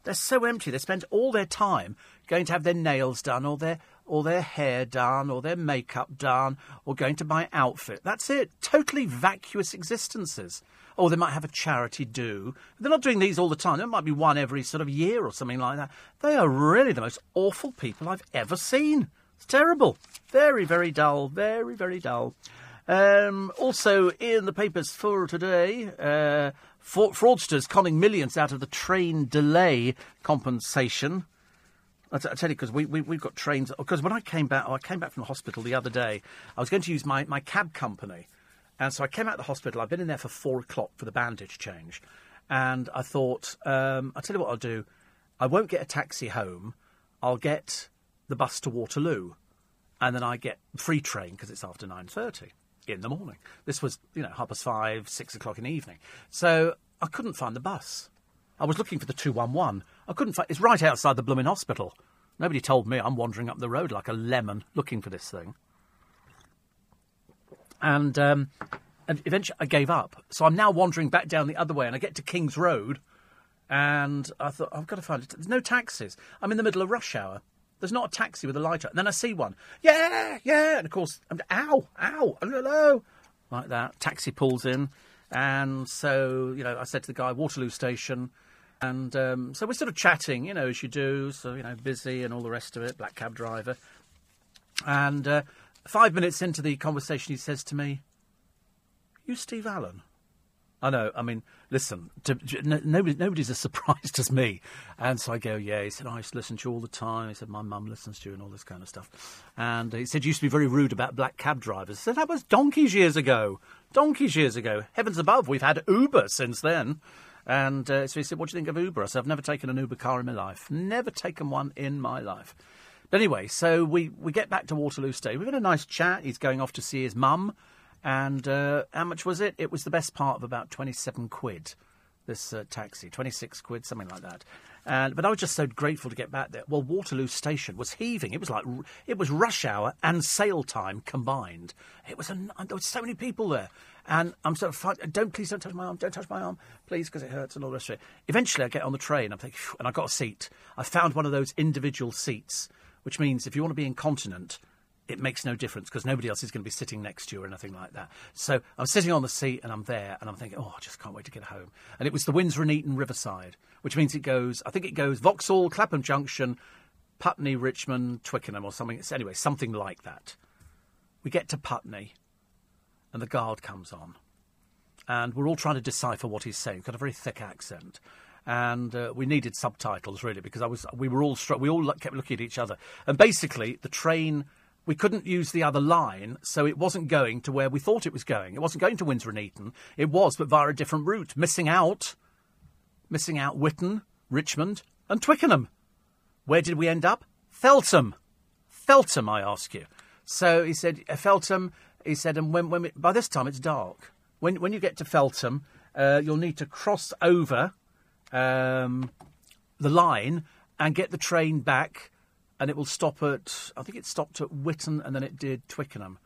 They're so empty. They spend all their time going to have their nails done or their or their hair done, or their makeup done, or going to buy an outfit. That's it. Totally vacuous existences. Or they might have a charity do. They're not doing these all the time. There might be one every sort of year or something like that. They are really the most awful people I've ever seen. It's terrible. Very, very dull. Very, very dull. Um, also, in the papers for today, uh, fraudsters conning millions out of the train delay compensation. I, t- I tell you, because we, we, we've got trains. Because when I came back, oh, I came back from the hospital the other day, I was going to use my, my cab company. And so I came out of the hospital. I've been in there for four o'clock for the bandage change. And I thought, um, I'll tell you what I'll do. I won't get a taxi home. I'll get the bus to Waterloo. And then I get free train because it's after 9.30 in the morning. This was, you know, half past five, six o'clock in the evening. So I couldn't find the bus. I was looking for the 211. I couldn't find It's right outside the blooming hospital. Nobody told me I'm wandering up the road like a lemon looking for this thing. And, um, and eventually I gave up. So I'm now wandering back down the other way and I get to King's Road and I thought, I've got to find it. There's no taxis. I'm in the middle of rush hour. There's not a taxi with a light on. And then I see one. Yeah, yeah. And of course, I'm, ow, ow, hello. Like that. Taxi pulls in. And so, you know, I said to the guy, Waterloo Station. And um, so we're sort of chatting, you know, as you do, so, you know, busy and all the rest of it, black cab driver. And uh, five minutes into the conversation, he says to me, You Steve Allen? I know. I mean, listen, to, no, nobody, nobody's as surprised <laughs> as me. And so I go, yeah. He said, I used to listen to you all the time. He said, my mum listens to you and all this kind of stuff. And he said, you used to be very rude about black cab drivers. I said, that was donkeys years ago. Donkeys years ago. Heavens above, we've had Uber since then. And uh, so he said, what do you think of Uber? I said, I've never taken an Uber car in my life. Never taken one in my life. But anyway, so we, we get back to Waterloo Station. We've had a nice chat. He's going off to see his mum. And uh, how much was it? It was the best part of about 27 quid, this uh, taxi. 26 quid, something like that. And, but I was just so grateful to get back there. Well, Waterloo Station was heaving. It was like it was rush hour and sale time combined. It was a, there were so many people there, and I'm sort of don't please don't touch my arm, don't touch my arm, please, because it hurts and all the rest of it. Eventually, I get on the train. I'm thinking, and I got a seat. I found one of those individual seats, which means if you want to be incontinent, it makes no difference because nobody else is going to be sitting next to you or anything like that. So I'm sitting on the seat and I'm there and I'm thinking, oh, I just can't wait to get home. And it was the Windsor and Eton Riverside, which means it goes, I think it goes Vauxhall, Clapham Junction, Putney, Richmond, Twickenham or something. It's, Anyway, something like that. We get to Putney and the guard comes on. And we're all trying to decipher what he's saying. He's got a very thick accent and uh, we needed subtitles really because I was we were all we all kept looking at each other and basically the train we couldn't use the other line, so it wasn't going to where we thought it was going. It wasn't going to Windsor and Eton. It was, but via a different route, missing out, missing out Whitton, Richmond, and Twickenham. Where did we end up? Feltham. Feltham, I ask you. So he said, uh, Feltham, he said, and when, when we, by this time it's dark. When, when you get to Feltham, uh, you'll need to cross over um, the line and get the train back and it will stop at, I think it stopped at Whitton and then it did Twickenham.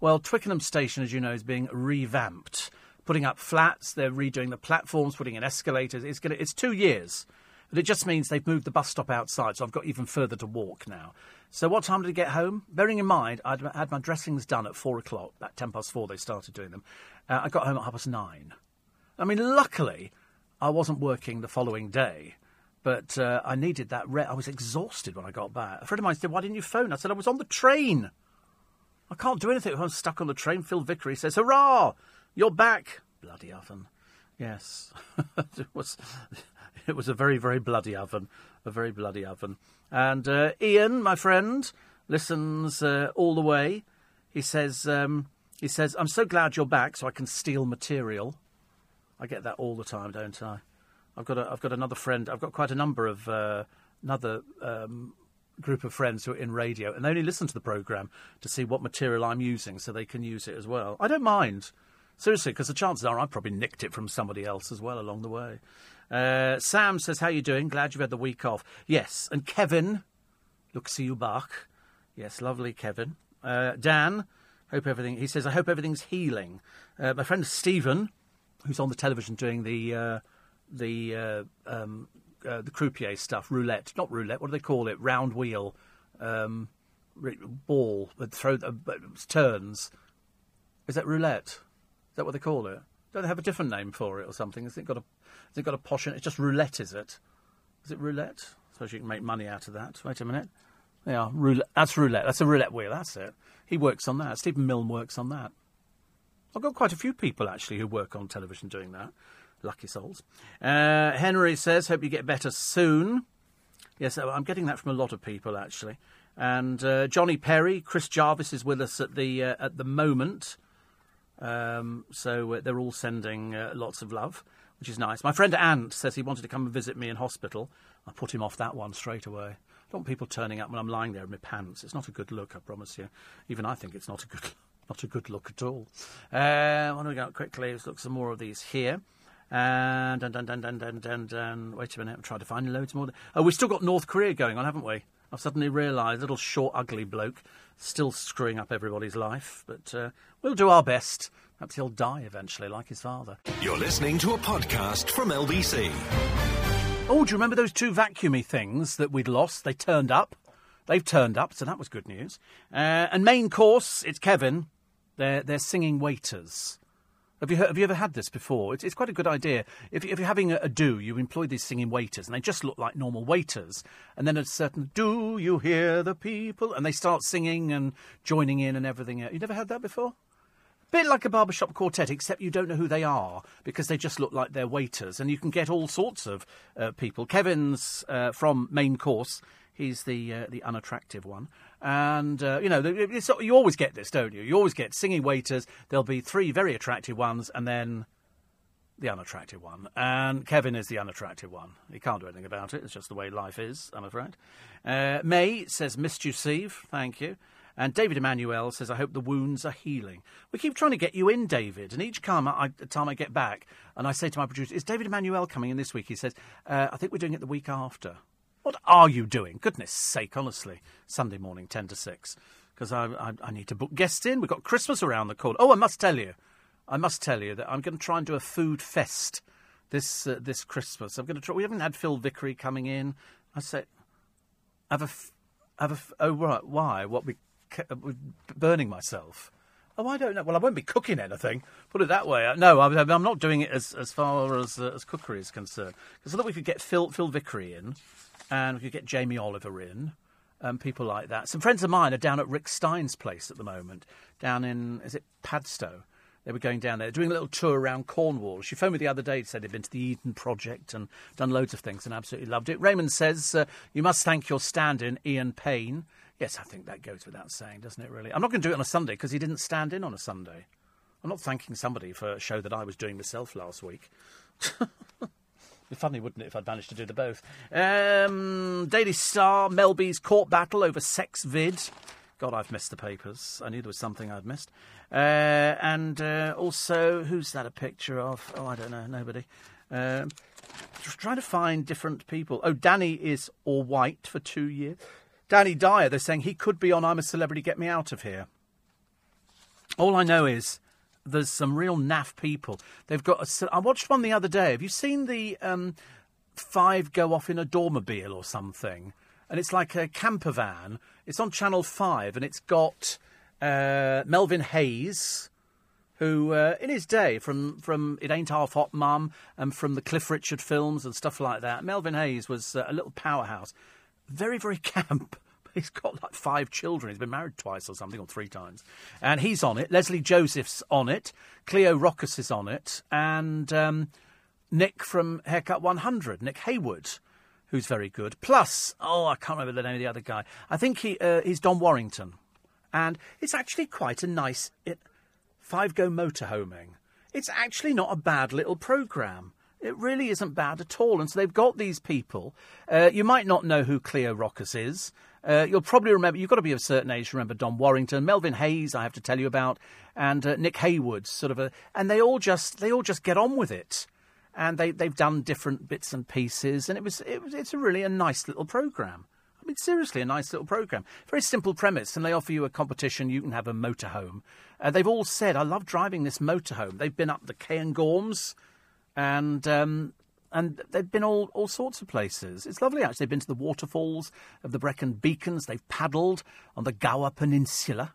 Well, Twickenham station, as you know, is being revamped, putting up flats, they're redoing the platforms, putting in escalators. It's, gonna, it's two years, but it just means they've moved the bus stop outside, so I've got even further to walk now. So, what time did I get home? Bearing in mind, I'd had my dressings done at four o'clock, at ten past four, they started doing them. Uh, I got home at half past nine. I mean, luckily, I wasn't working the following day. But uh, I needed that. Re- I was exhausted when I got back. A friend of mine said, "Why didn't you phone?" I said, "I was on the train. I can't do anything if I'm stuck on the train." Phil Vickery says, "Hurrah! You're back!" Bloody oven. Yes, <laughs> it was. <laughs> It was a very, very bloody oven. A very bloody oven. And uh, Ian, my friend, listens uh, all the way. He says, um, he says, I'm so glad you're back, so I can steal material. I get that all the time, don't I? I've got a, I've got another friend. I've got quite a number of uh, another um, group of friends who are in radio, and they only listen to the program to see what material I'm using, so they can use it as well. I don't mind seriously, because the chances are I've probably nicked it from somebody else as well along the way. Uh, Sam says, "How you doing? Glad you've had the week off." Yes, and Kevin, look, see you back. Yes, lovely, Kevin. Uh, Dan, hope everything. He says, "I hope everything's healing." Uh, my friend Stephen, who's on the television doing the uh, the uh, um, uh, the croupier stuff, roulette, not roulette. What do they call it? Round wheel, um, ball throw turns. Is that roulette? Is that what they call it? Don't they have a different name for it or something? Has it got a has it got a posh? It's just roulette, is it? Is it roulette? I suppose you can make money out of that. Wait a minute. Yeah, roulette. That's roulette. That's a roulette wheel. That's it. He works on that. Stephen Milne works on that. I've got quite a few people actually who work on television doing that. Lucky souls. Uh, Henry says, hope you get better soon. Yes, uh, I'm getting that from a lot of people, actually. And uh, Johnny Perry, Chris Jarvis is with us at the uh, at the moment. Um, so uh, they're all sending uh, lots of love, which is nice. My friend Ant says he wanted to come and visit me in hospital. I put him off that one straight away. I don't want people turning up when I'm lying there in my pants. It's not a good look, I promise you. Even I think it's not a good, <laughs> not a good look at all. Uh, what do we got quickly? Let's look some more of these here. And dun, dun, dun, dun, dun, dun, dun. wait a minute, I'm trying to find loads more. Oh, we've still got North Korea going on, haven't we? I've suddenly realised, little short, ugly bloke, still screwing up everybody's life. But uh, we'll do our best. Perhaps he'll die eventually, like his father. You're listening to a podcast from LBC. Oh, do you remember those two vacuumy things that we'd lost? They turned up. They've turned up, so that was good news. Uh, and main course, it's Kevin. They're, they're singing waiters. Have you, heard, have you ever had this before? It's, it's quite a good idea. If, if you're having a, a, do, you employ these singing waiters, and they just look like normal waiters. And then at a certain, do you hear the people? And they start singing and joining in and everything. You never had that before? Bit like a barbershop quartet, except you don't know who they are because they just look like they're waiters, and you can get all sorts of uh, people. Kevin's uh, from Main Course. He's the uh, the unattractive one, and uh, you know you always get this, don't you? You always get singing waiters. There'll be three very attractive ones, and then the unattractive one. And Kevin is the unattractive one. He can't do anything about it. It's just the way life is, I'm afraid. Uh, May says, Missed you, Steve. Thank you. And David Emmanuel says, I hope the wounds are healing. We keep trying to get you in, David. And each time I, time I get back and I say to my producer, Is David Emmanuel coming in this week? He says, uh, I think we're doing it the week after. What are you doing? Goodness sake, honestly. Sunday morning, 10 to 6. Because I, I, I need to book guests in. We've got Christmas around the corner. Oh, I must tell you. I must tell you that I'm going to try and do a food fest this uh, this Christmas. I'm going to try. We haven't had Phil Vickery coming in. I said, have a, have a. Oh right, why? What we burning myself. Oh, I don't know. Well, I won't be cooking anything. Put it that way. Uh, no, I'm, I'm not doing it as, as far as uh, as cookery is concerned. Because I thought we could get Phil Phil Vickery in, and we could get Jamie Oliver in, and people like that. Some friends of mine are down at Rick Stein's place at the moment, down in is it Padstow. They were going down there, doing a little tour around Cornwall. She phoned me the other day say they'd been to the Eden Project and done loads of things and absolutely loved it. Raymond says, uh, You must thank your stand in, Ian Payne. Yes, I think that goes without saying, doesn't it, really? I'm not going to do it on a Sunday because he didn't stand in on a Sunday. I'm not thanking somebody for a show that I was doing myself last week. <laughs> be funny, wouldn't it, if I'd managed to do the both? Um, Daily Star, Melby's court battle over sex vid. God, I've missed the papers. I knew there was something I'd missed. Uh, and uh, also, who's that a picture of? Oh, I don't know. Nobody. Um, trying to find different people. Oh, Danny is all white for two years. Danny Dyer, they're saying he could be on I'm a Celebrity, Get Me Out of Here. All I know is there's some real naff people. They've got. A, I watched one the other day. Have you seen the um, five go off in a dormobile or something? And it's like a camper van. It's on Channel Five, and it's got uh, Melvin Hayes, who uh, in his day from from It Ain't Half Hot Mum and from the Cliff Richard films and stuff like that. Melvin Hayes was uh, a little powerhouse very, very camp. <laughs> He's got like five children. He's been married twice or something, or three times. And he's on it. Lesley Joseph's on it. Cleo Rocos is on it. And um, Nick from Haircut 100, Nick Heyward, who's very good. Plus, oh, I can't remember the name of the other guy. I think he uh, he's Don Warrington. And it's actually quite a nice it, five go motorhoming. It's actually not a bad little programme. It really isn't bad at all. And so they've got these people. Uh, you might not know who Cleo Rocos is. Uh, you'll probably remember, you've got to be of a certain age to remember Don Warrington, Melvin Hayes, I have to tell you about, and uh, Nick Heyward, sort of a, and they all just, they all just get on with it. And they, they've done different bits and pieces, and it was, it was, it's a really a nice little programme. I mean, seriously, a nice little programme. Very simple premise, and they offer you a competition. You can have a motorhome. Uh, they've all said, I love driving this motorhome. They've been up the Cairngorms and um, and they've been all, all sorts of places. It's lovely, actually. They've been to the waterfalls of the Brecon Beacons. They've paddled on the Gower Peninsula,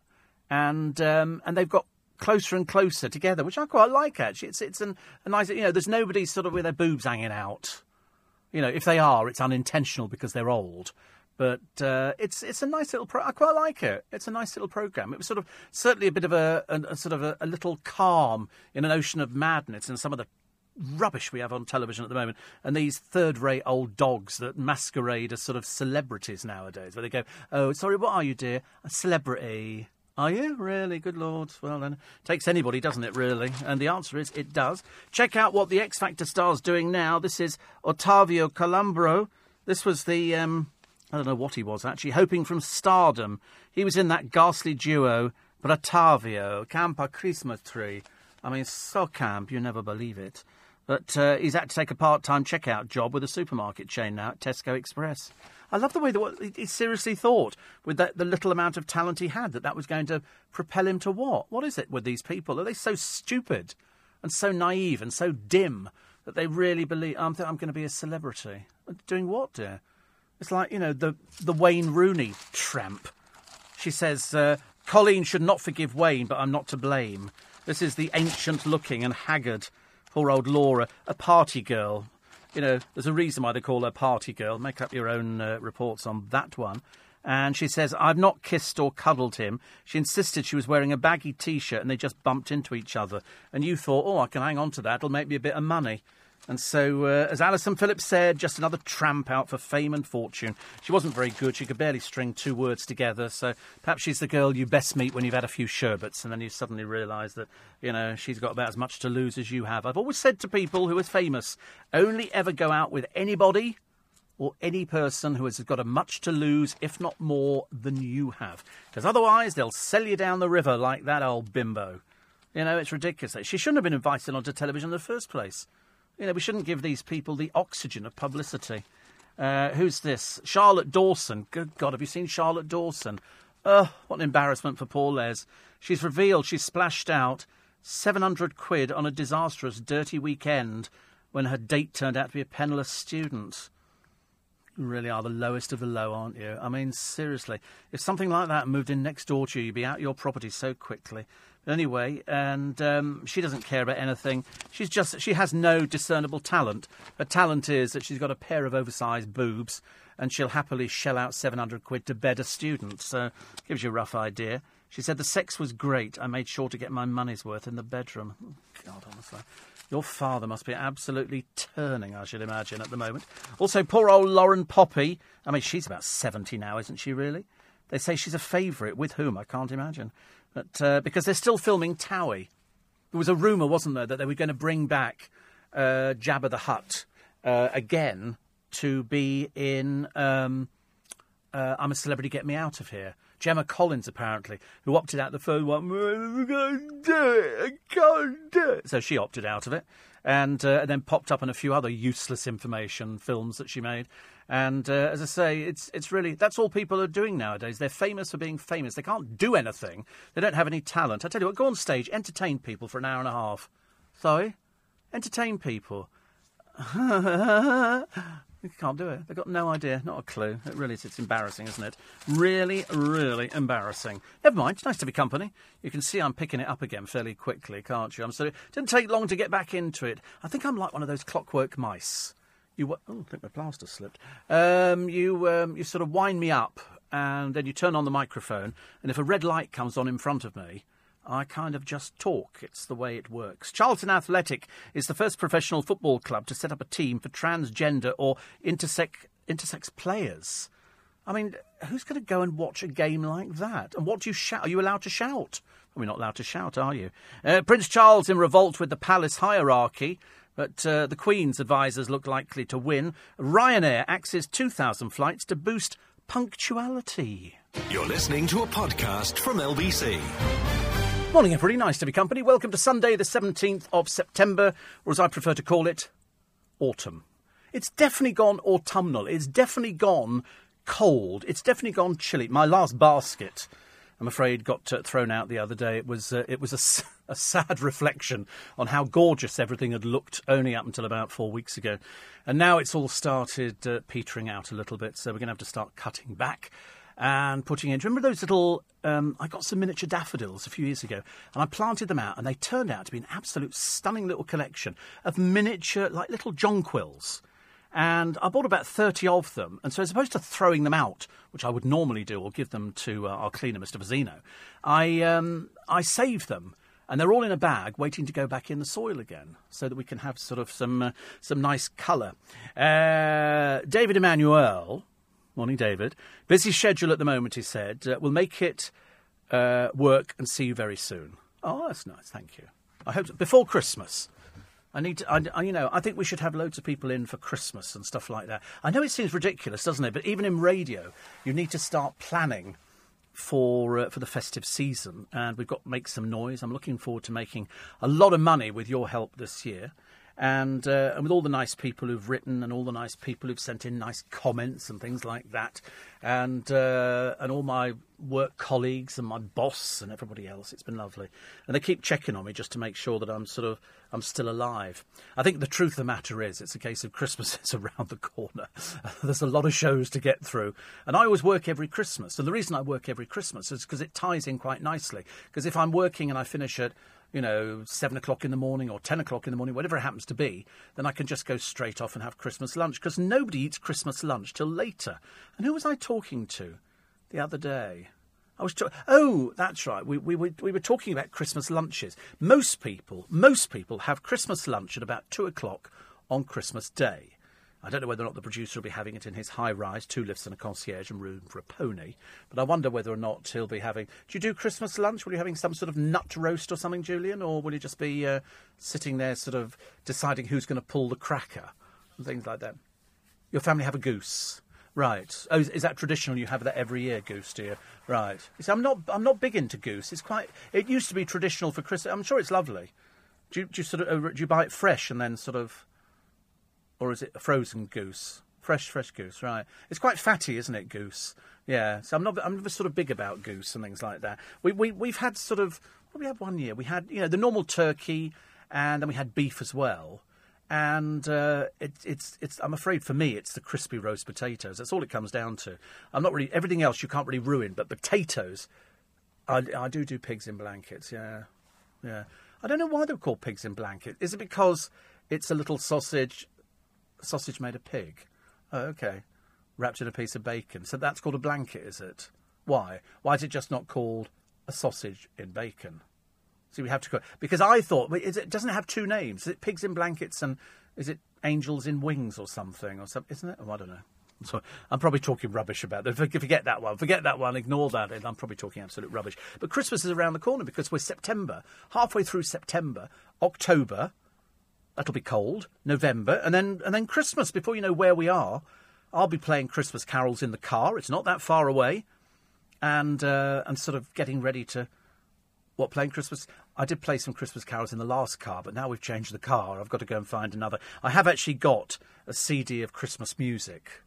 and um, and they've got closer and closer together, which I quite like. Actually, it's it's an, a nice. You know, there's nobody sort of with their boobs hanging out. You know, if they are, it's unintentional because they're old. But uh, it's it's a nice little. Pro- I quite like it. It's a nice little program. It was sort of certainly a bit of a, a, a sort of a, a little calm in an ocean of madness and some of the rubbish we have on television at the moment, and these third-rate old dogs that masquerade as sort of celebrities nowadays, where they go, "Oh, sorry, what are you, dear? A celebrity." Are you? Really? Good Lord. Well, then, takes anybody, doesn't it, really? And the answer is it does. Check out what the X Factor star's doing now. This is Ottavio Calabro. This was the, um, I don't know what he was actually, hoping from stardom. He was in that ghastly duo, Ottavio, Campa Christmas Tree. I mean, so camp, you never believe it. But uh, he's had to take a part-time checkout job with a supermarket chain now at Tesco Express. I love the way that he seriously thought, with that, the little amount of talent he had, that that was going to propel him to what? What is it with these people? Are they so stupid and so naive and so dim that they really believe I'm, th- I'm going to be a celebrity? Doing what, dear? It's like you know the the Wayne Rooney tramp. She says uh, Coleen should not forgive Wayne, but I'm not to blame. This is the ancient-looking and haggard Poor old Laura, a party girl. You know, there's a reason why they call her party girl. Make up your own uh, reports on that one. And she says, I've not kissed or cuddled him. She insisted she was wearing a baggy t shirt and they just bumped into each other. And you thought, oh, I can hang on to that. It'll make me a bit of money. And so, uh, as Alison Phillips said, just another tramp out for fame and fortune. She wasn't very good. She could barely string two words together. So perhaps she's the girl you best meet when you've had a few sherbets, and then you suddenly realise that, you know, she's got about as much to lose as you have. I've always said to people who are famous, only ever go out with anybody or any person who has got a much to lose, if not more, than you have. Because otherwise, they'll sell you down the river like that old bimbo. You know, it's ridiculous. She shouldn't have been invited onto television in the first place. You know, we shouldn't give these people the oxygen of publicity. Uh, who's this? Charlotte Dawson. Good God, have you seen Charlotte Dawson? What an embarrassment for poor Les. She's revealed she's splashed out 700 quid on a disastrous, dirty weekend when her date turned out to be a penniless student. You really are the lowest of the low, aren't you? I mean, seriously. If something like that moved in next door to you, you'd be out your property so quickly. Anyway, and um, she doesn't care about anything. She's just she has no discernible talent. Her talent is that she's got a pair of oversized boobs, and she'll happily shell out seven hundred quid to bed a student. So gives you a rough idea. She said the sex was great. I made sure to get my money's worth in the bedroom. Oh, God, honestly. Your father must be absolutely turning, I should imagine, at the moment. Also, poor old Lauren Poppy. I mean, she's about 70 now, isn't she, really? They say she's a favourite. With whom? I can't imagine. But, uh, because they're still filming Towie. There was a rumour, wasn't there, that they were going to bring back uh, Jabba the Hutt uh, again to be in um, uh, I'm a Celebrity, Get Me Out of Here. Gemma Collins, apparently, who opted out the first one. I can't do it. I can't do it. So she opted out of it and, uh, and then popped up in a few other useless information films that she made. And uh, as I say, it's it's really that's all people are doing nowadays. They're famous for being famous. They can't do anything. They don't have any talent. I tell you what, go on stage, entertain people for an hour and a half. Sorry, entertain people. <laughs> You can't do it. They've got no idea, not a clue. It really is. It's embarrassing, isn't it? Really, really embarrassing. Never mind. It's nice to be company. You can see I'm picking it up again fairly quickly, can't you? I'm sorry. it didn't take long to get back into it. I think I'm like one of those clockwork mice. You oh, I think my plaster slipped. Um, you um, you sort of wind me up, and then you turn on the microphone, and if a red light comes on in front of me, I kind of just talk. It's the way it works. Charlton Athletic is the first professional football club to set up a team for transgender or intersex, intersex players. I mean, who's going to go and watch a game like that? And what do you shout? Are you allowed to shout? We're not allowed to shout, are you? Uh, Prince Charles in revolt with the palace hierarchy, but uh, the Queen's advisers look likely to win. Ryanair axes 2,000 flights to boost punctuality. You're listening to a podcast from LBC. Morning, everybody. Nice to be company. Welcome to Sunday, the 17th of September, or as I prefer to call it, autumn. It's definitely gone autumnal. It's definitely gone cold. It's definitely gone chilly. My last basket, I'm afraid, got uh, thrown out the other day. It was uh, it was a, <laughs> a, sad reflection on how gorgeous everything had looked only up until about four weeks ago, and now it's all started uh, petering out a little bit. So we're going to have to start cutting back and putting in. Remember those little? Um, I got some miniature daffodils a few years ago, and I planted them out, and they turned out to be an absolute stunning little collection of miniature, like little jonquils. And I bought about 30 of them. And so, as opposed to throwing them out, which I would normally do, or give them to uh, our cleaner, Mr. Vazino, I, um, I saved them. And they're all in a bag waiting to go back in the soil again so that we can have sort of some, uh, some nice colour. Uh, David Emmanuel, Morning, David. Busy schedule at the moment, he said. Uh, we'll make it uh, work and see you very soon. Oh, that's nice. Thank you. I hope so. before Christmas. I need to, I, I, you know, I think we should have loads of people in for Christmas and stuff like that. I know it seems ridiculous, doesn't it? But even in radio, you need to start planning for uh, for the festive season, and we've got to make some noise. I'm looking forward to making a lot of money with your help this year and, uh, and with all the nice people who've written and all the nice people who've sent in nice comments and things like that, and uh, and all my work colleagues and my boss and everybody else, it's been lovely. And they keep checking on me just to make sure that I'm sort of I'm still alive. I think the truth of the matter is, it's a case of Christmas <laughs> is around the corner. <laughs> There's a lot of shows to get through, and I always work every Christmas. And the reason I work every Christmas is because it ties in quite nicely. Because if I'm working and I finish at you know, seven o'clock in the morning or ten o'clock in the morning, whatever it happens to be, then I can just go straight off and have Christmas lunch because nobody eats Christmas lunch till later. And who was I talking to? the other day. I was ta- oh, that's right. We, we, we, we were talking about Christmas lunches. Most people, most people have Christmas lunch at about two o'clock on Christmas Day. I don't know whether or not the producer will be having it in his high rise, two lifts and a concierge and room for a pony. But I wonder whether or not he'll be having. Do you do Christmas lunch? Will you be having some sort of nut roast or something, Julian, or will you just be uh, sitting there, sort of deciding who's going to pull the cracker and things like that? Your family have a goose. Right. Oh, is, that traditional? You have that every year, goose, do you? Right. See, I'm not. I'm not big into goose. It's quite. It used to be traditional for Christmas. I'm sure it's lovely. Do you, do you sort of uh, do you buy it fresh and then sort of or is it a frozen goose? Fresh, fresh goose, right? It's quite fatty, isn't it, goose? Yeah. So I'm not. I'm never sort of big about goose and things like that. We we we've had sort of. What we had one year? We had you know the normal turkey, and then we had beef as well. And uh, it, it's it's. I'm afraid for me, it's the crispy roast potatoes. That's all it comes down to. I'm not really everything else. You can't really ruin, but potatoes. I, I do do pigs in blankets. Yeah, yeah. I don't know why they're called pigs in blankets. Is it because it's a little sausage sausage made of pig. Oh, okay. Wrapped in a piece of bacon. So that's called a blanket, is it? Why? Why is it just not called a sausage in bacon? So we have to go because I thought is it doesn't it have two names? Is it pigs in blankets and is it angels in wings or something or something? Isn't it? Oh, I don't know. So I'm probably talking rubbish about that. Forget that one. Forget that one. Ignore that. I'm probably talking absolute rubbish. But Christmas is around the corner because we're September, halfway through September, October, That'll be cold. November, and then and then Christmas. Before you know where we are, I'll be playing Christmas carols in the car. It's not that far away, and uh, and sort of getting ready to what playing Christmas. I did play some Christmas carols in the last car, but now we've changed the car. I've got to go and find another. I have actually got a CD of Christmas music.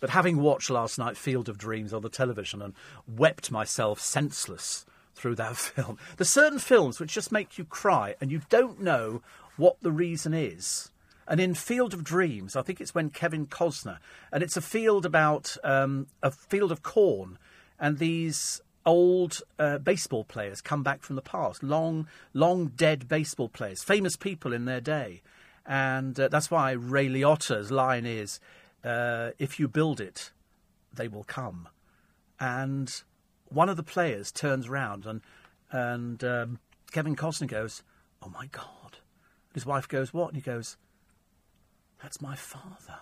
But having watched last night Field of Dreams on the television and wept myself senseless through that <laughs> film, there's certain films which just make you cry and you don't know what the reason is. And in Field of Dreams, I think it's when Kevin Costner, and it's a field about um, a field of corn, and these old uh, baseball players come back from the past, long, long dead baseball players, famous people in their day, and uh, that's why Ray Liotta's line is, uh, "If you build it, they will come," and one of the players turns around and and um, Kevin Costner goes, "Oh my God." His wife goes, What? And he goes, That's my father.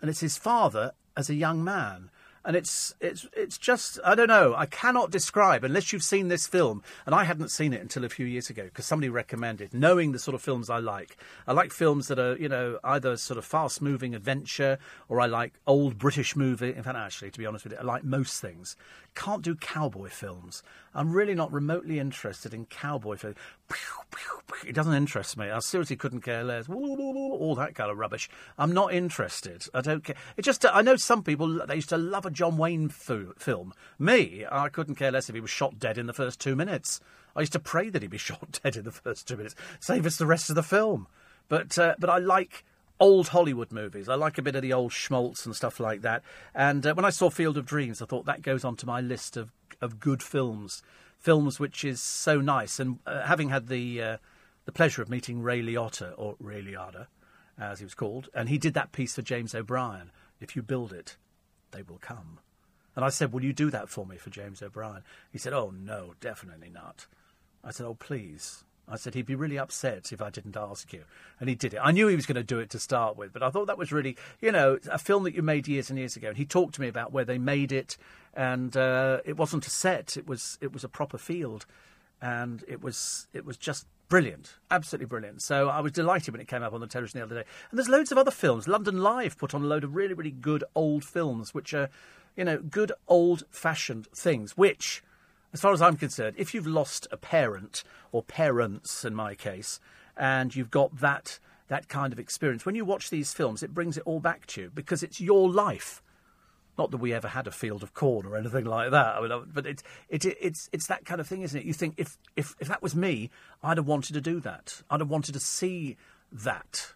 And it's his father as a young man and it's it's it's just I don't know. I cannot describe unless you've seen this film, and I hadn't seen it until a few years ago because somebody recommended. Knowing the sort of films I like, I like films that are you know either sort of fast moving adventure or I like old British movie. In fact, actually, to be honest with you, I like most things. Can't do cowboy films. I'm really not remotely interested in cowboy films. It doesn't interest me. I seriously couldn't care less. All that kind of rubbish. I'm not interested. I don't care. It just I know some people they used to love a John Wayne film. Me, I couldn't care less if he was shot dead in the first two minutes. I used to pray that he'd be <laughs> shot dead in the first two minutes. Save us the rest of the film. But uh, but I like old Hollywood movies. I like a bit of the old schmaltz and stuff like that. And uh, when I saw Field of Dreams, I thought that goes onto my list of of good films, films which is so nice. And uh, having had the uh, the pleasure of meeting Ray Liotta or Ray Liotta, as he was called, and he did that piece for James O'Brien. If you build it, they will come. And I said, Will you do that for me for James O'Brien? He said, Oh, no, definitely not. I said, Oh, please. I said, He'd be really upset if I didn't ask you. And he did it. I knew he was going to do it to start with, but I thought that was really, you know, a film that you made years and years ago. And he talked to me about where they made it, and uh, it wasn't a set, it was, it was a proper field. And it was, it was just Brilliant, absolutely brilliant. So I was delighted when it came up on the television the other day. And there's loads of other films. London Live put on a load of really, really good old films, which are, you know, good old fashioned things, which, as far as I'm concerned, if you've lost a parent, or parents in my case, and you've got that that kind of experience, when you watch these films, it brings it all back to you because it's your life. Not that we ever had a field of corn or anything like that. I mean, uh, but it's it, it's it's that kind of thing, isn't it? You think if, if if that was me, I'd have wanted to do that. I'd have wanted to see that,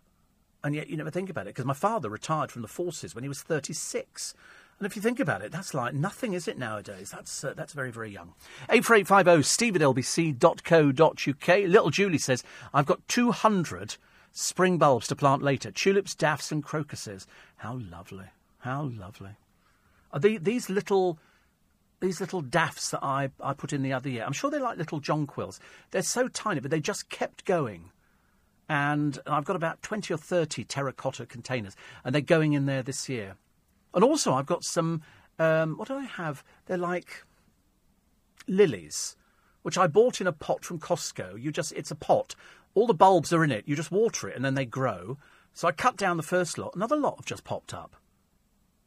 and yet you never think about it because my father retired from the forces when he was thirty six. And if you think about it, that's like nothing, is it, nowadays? That's uh, that's very, very young. 84850 steve at lbc.co.uk. Little Julie says, I've got 200 spring bulbs to plant later. Tulips, daffs and crocuses. How lovely. How lovely. Are they, these little these little daffs that I, I put in the other year. I'm sure they're like little jonquils. They're so tiny, but they just kept going. And I've got about 20 or 30 terracotta containers, and they're going in there this year. And also, I've got some, um, what do I have? They're like lilies, which I bought in a pot from Costco. You just, it's a pot. All the bulbs are in it. You just water it, and then they grow. So I cut down the first lot. Another lot have just popped up.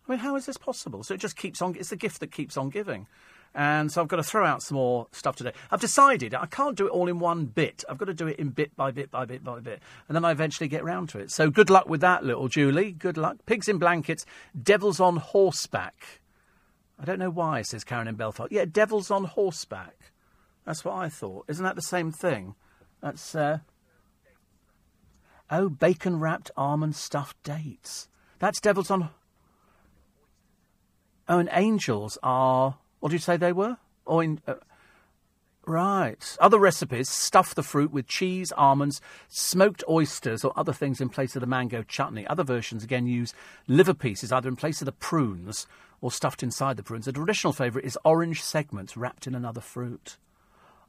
I mean, how is this possible? So it just keeps on. It's the gift that keeps on giving. And so I've got to throw out some more stuff today. I've decided I can't do it all in one bit. I've got to do it in bit by bit by bit by bit. And then I eventually get round to it. So good luck with that, little Julie. Good luck. Pigs in blankets, devils on horseback. I don't know why, says Karen in Belfast. Yeah, devils on horseback. That's what I thought. Isn't that the same thing? That's, uh... Oh, bacon wrapped almond stuffed dates. That's devils on. Oh, and angels are. What did you say they were? Or in. Uh, right. Other recipes stuff the fruit with cheese, almonds, smoked oysters, or other things in place of the mango chutney. Other versions again use liver pieces either in place of the prunes or stuffed inside the prunes. A traditional favourite is orange segments wrapped in another fruit.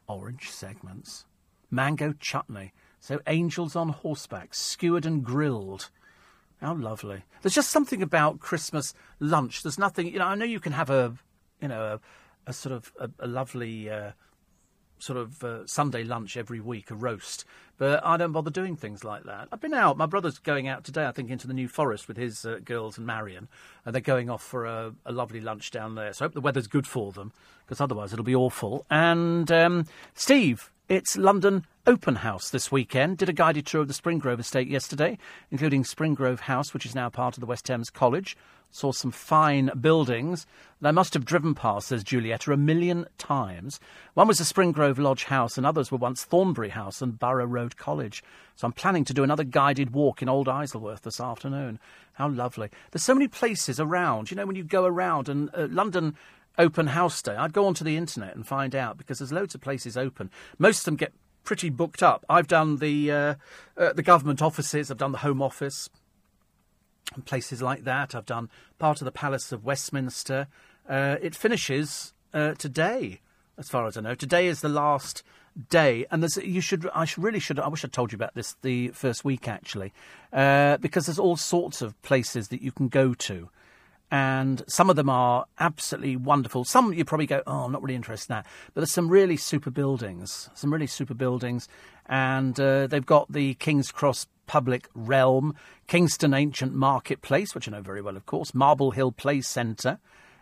Orange segments. Mango chutney. So angels on horseback, skewered and grilled. How lovely. There's just something about Christmas lunch. There's nothing, you know, I know you can have a, you know, a, a sort of a, a lovely uh, sort of uh, Sunday lunch every week, a roast, but I don't bother doing things like that. I've been out. My brother's going out today, I think, into the New Forest with his uh, girls and Marion. And they're going off for a, a, lovely lunch down there. So I hope the weather's good for them, because otherwise it'll be awful. And um, Steve, it's London Open House this weekend. Did a guided tour of the Springgrove estate yesterday, including Springgrove House, which is now part of the West Thames College. Saw some fine buildings I must have driven past, says Julietta, a million times. One was the Springgrove Lodge House, and others were once Thornbury House and Borough Road College. So I'm planning to do another guided walk in Old Isleworth this afternoon. How lovely. There's so many places around. You know, when you go around, and uh, London open house day, I'd go onto the internet and find out because there's loads of places open. Most of them get pretty booked up. I've done the uh, uh, the government offices. I've done the Home Office and places like that. I've done part of the Palace of Westminster. Uh, it finishes uh, today, as far as I know. Today is the last day, and there's you should I should, really should I wish I'd told you about this the first week actually, uh, because there's all sorts of places that you can go to and some of them are absolutely wonderful. Some you probably go, oh, I'm not really interested in that. But there's some really super buildings, some really super buildings, and uh, they've got the King's Cross Public Realm, Kingston Ancient Marketplace, which I know very well, of course, Marble Hill Play Centre.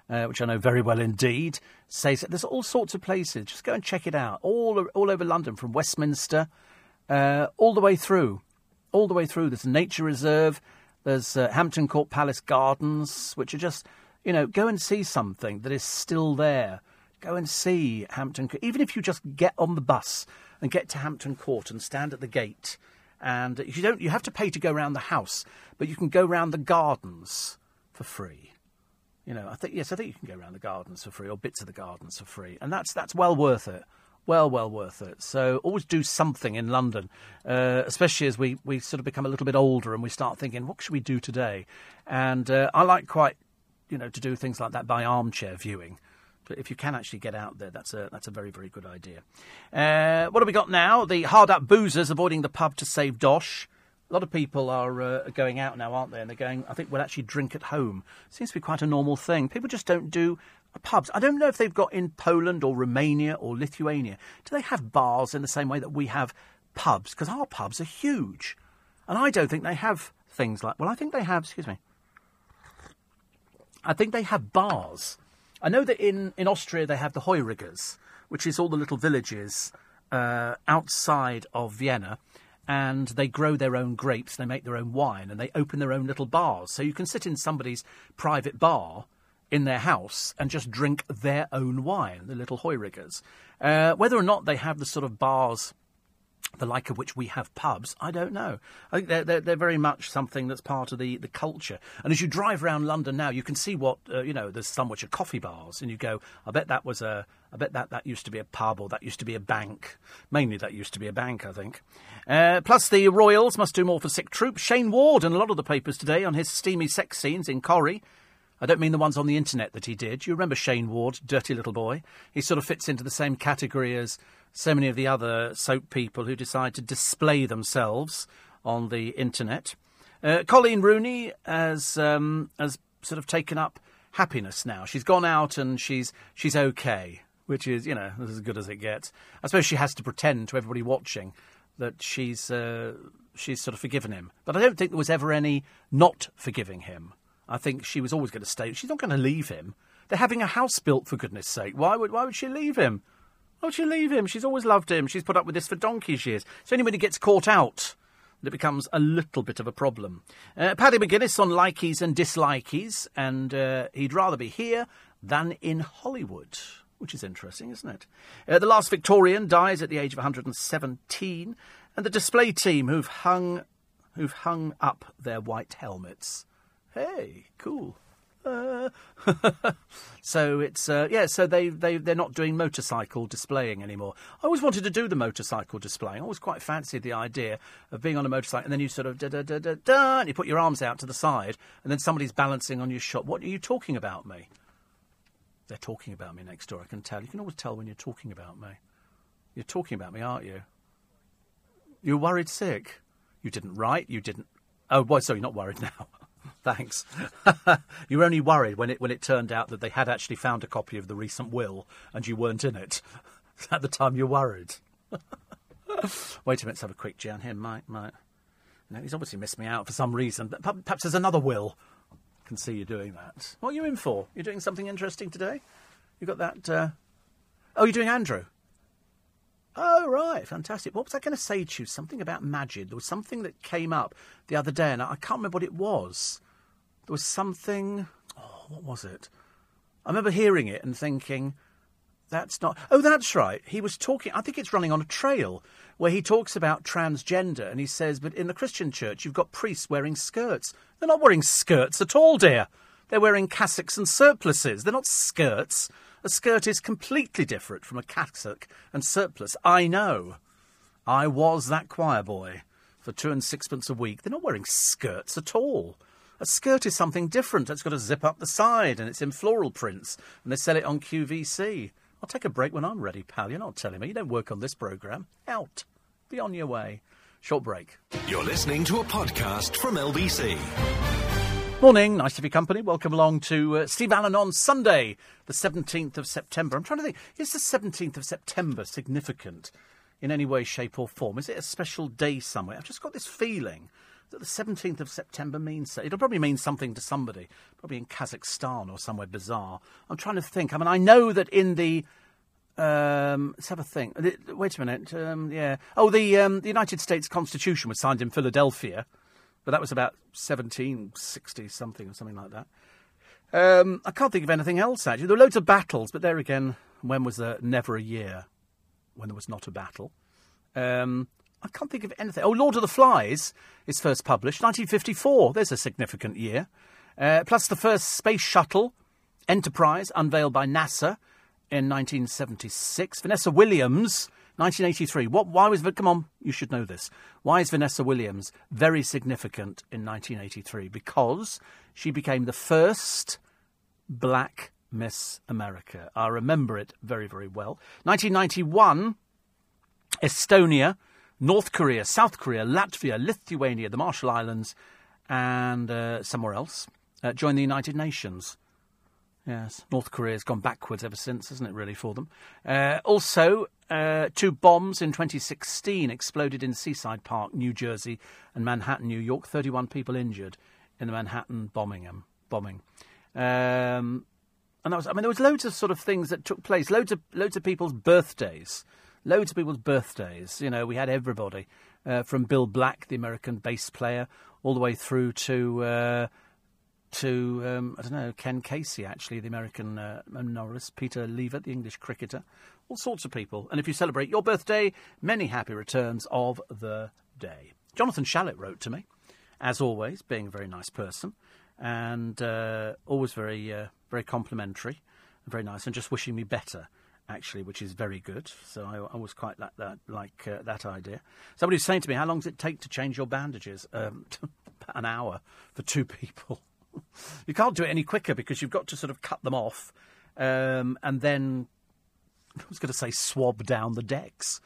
Uh, which I know very well indeed, says there's all sorts of places. Just go and check it out. All all over London, from Westminster, uh, all the way through, all the way through. There's a nature reserve. There's uh, Hampton Court Palace Gardens, which are just, you know, go and see something that is still there. Go and see Hampton Court. Even if you just get on the bus and get to Hampton Court and stand at the gate, and you don't, you have to pay to go around the house, but you can go around the gardens for free. You know, I think yes, I think you can go around the gardens for free or bits of the gardens for free, and that's that's well worth it well, well worth it. So always do something in London, uh, especially as we, we sort of become a little bit older and we start thinking, what should we do today? And uh, I like quite, you know, to do things like that by armchair viewing. But if you can actually get out there, that's a that's a very very good idea. Uh, what have we got now? The hard up boozers avoiding the pub to save dosh. A lot of people are uh, going out now, aren't they? And they're going, I think we'll actually drink at home. Seems to be quite a normal thing. People just don't do pubs. I don't know if they've got in Poland or Romania or Lithuania. Do they have bars in the same way that we have pubs? Because our pubs are huge. And I don't think they have things like. Well, I think they have. Excuse me. I think they have bars. I know that in, in Austria they have the Heuriges, which is all the little villages uh, outside of Vienna, and they grow their own grapes, they make their own wine, and they open their own little bars. So you can sit in somebody's private bar in their house and just drink their own wine, the little Heuriges. Uh, whether or not they have the sort of bars the like of which we have pubs, I don't know. I think they're, they're, they're, very much something that's part of the, the culture. And as you drive around London now, you can see what, uh, you know, there's some which are coffee bars, and you go, I bet that was a, I bet that, that used to be a pub or that used to be a bank. Mainly that used to be a bank, I think. Uh, plus, the Royals must do more for sick troops. Shayne Ward and a lot of the papers today on his steamy sex scenes in Corrie. I don't mean the ones on the internet that he did. You remember Shayne Ward, dirty little boy? He sort of fits into the same category as so many of the other soap people who decide to display themselves on the internet. Uh, Coleen Rooney has um, has sort of taken up happiness now. She's gone out and she's she's okay, which is you know as good as it gets. I suppose she has to pretend to everybody watching that she's uh, she's sort of forgiven him, but I don't think there was ever any not forgiving him. I think she was always going to stay. She's not going to leave him. They're having a house built for goodness sake. Why would why would she leave him? Why would she leave him? She's always loved him. She's put up with this for donkey's years. So he gets caught out it becomes a little bit of a problem. Uh, Paddy McGuinness on likeys and dislikes, and uh, he'd rather be here than in Hollywood, which is interesting, isn't it? Uh, the last Victorian dies at the age of 117, and the display team who've hung, who've hung up their white helmets. Hey, cool. Uh, <laughs> so it's uh, yeah. So they they they're not doing motorcycle displaying anymore. I always wanted to do the motorcycle displaying. I always quite fancied the idea of being on a motorcycle and then you sort of da da da da da, and you put your arms out to the side, and then somebody's balancing on your shot. What are you talking about me? They're talking about me next door. I can tell. You can always tell when you're talking about me. You're talking about me, aren't you? You're worried sick. You didn't write. You didn't. Oh, boy, so you're not worried <laughs> now. <laughs> Thanks. <laughs> you were only worried when it when it turned out that they had actually found a copy of the recent will and you weren't in it. <laughs> At the time, you're worried. Wait a minute, let's have a quick Jan here. Might, might. No, he's obviously missed me out for some reason. Perhaps there's another will. I can see you doing that. What are you in for? You're doing something interesting today? You got that? Uh... Oh, you're doing Andrew. Oh, right, fantastic. What was I going to say to you? Something about Maajid. There was something that came up the other day, and I can't remember what it was. There was something. Oh, what was it? I remember hearing it and thinking, that's not. Oh, that's right. He was talking. I think it's running on a trail where he talks about transgender and he says, but in the Christian church, you've got priests wearing skirts. They're not wearing skirts at all, dear. They're wearing cassocks and surplices. They're not skirts. A skirt is completely different from a cassock and surplice. I know. I was that choir boy for two and sixpence a week. They're not wearing skirts at all. A skirt is something different. It's got a zip up the side and it's in floral prints and they sell it on QVC. I'll take a break when I'm ready, pal. You're not telling me. You don't work on this programme. Out. Be on your way. Short break. You're listening to a podcast from LBC. Morning, nice to be company. Welcome along to uh, Steve Allen on Sunday, the 17th of September. I'm trying to think, is the 17th of September significant in any way, shape, or form? Is it a special day somewhere? I've just got this feeling that the 17th of September means it'll probably mean something to somebody, probably in Kazakhstan or somewhere bizarre. I'm trying to think. I mean, I know that in the um, let's have a think. Wait a minute. Um, yeah. Oh, the um, the United States Constitution was signed in Philadelphia but that was about 1760 something or something like that. Um, I can't think of anything else, actually. There were loads of battles, but there again, when was there never a year when there was not a battle? Um, I can't think of anything. Oh, Lord of the Flies is first published, 1954. There's a significant year. Uh, plus the first space shuttle, Enterprise, unveiled by NASA in 1976. Vanessa Williams 1983. What? Why was? Come on, you should know this. Why is Vanessa Williams very significant in 1983? Because she became the first black Miss America. I remember it very, very well. 1991, Estonia, North Korea, South Korea, Latvia, Lithuania, the Marshall Islands, and uh, somewhere else uh, joined the United Nations. Yes, North Korea's gone backwards ever since, hasn't it, really, for them? Uh, also, uh, two bombs in 2016 exploded in Seaside Park, New Jersey, and Manhattan, New York. 31 people injured in the Manhattan bombing. Bombing. Um, and that was, I mean, there was loads of sort of things that took place, loads of, loads of people's birthdays. Loads of people's birthdays. You know, we had everybody, uh, from Bill Black, the American bass player, all the way through to uh, to, um, I don't know, Ken Casey, actually, the American uh, Peter Lever, the English cricketer, all sorts of people. And if you celebrate your birthday, many happy returns of the day. Jonathan Shalit wrote to me, as always, being a very nice person, and uh, always very, uh, very complimentary, very nice, and just wishing me better actually, which is very good. So I, I was quite like that, like uh, that idea. Somebody was saying to me, "How long does it take to change your bandages?" Um, <laughs> an hour for two people. <laughs> you can't do it any quicker because you've got to sort of cut them off um, and then <laughs> I was going to say swab down the decks.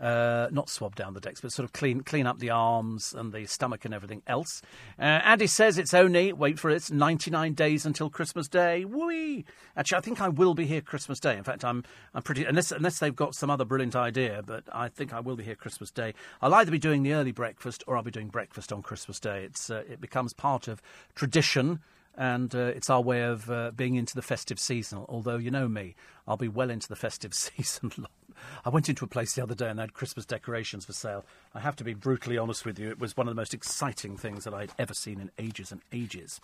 Uh, not swab down the decks, but sort of clean clean up the arms and the stomach and everything else. Uh, Andy says it's only wait for it, it's 99 days until Christmas Day. Whee! Actually, I think I will be here Christmas Day. In fact, I'm I'm pretty unless unless they've got some other brilliant idea, but I think I will be here Christmas Day. I'll either be doing the early breakfast or I'll be doing breakfast on Christmas Day. It's uh, it becomes part of tradition and uh, it's our way of uh, being into the festive season. Although you know me, I'll be well into the festive <laughs> season. I went into a place the other day and they had Christmas decorations for sale. I have to be brutally honest with you; it was one of the most exciting things that I'd ever seen in ages and ages.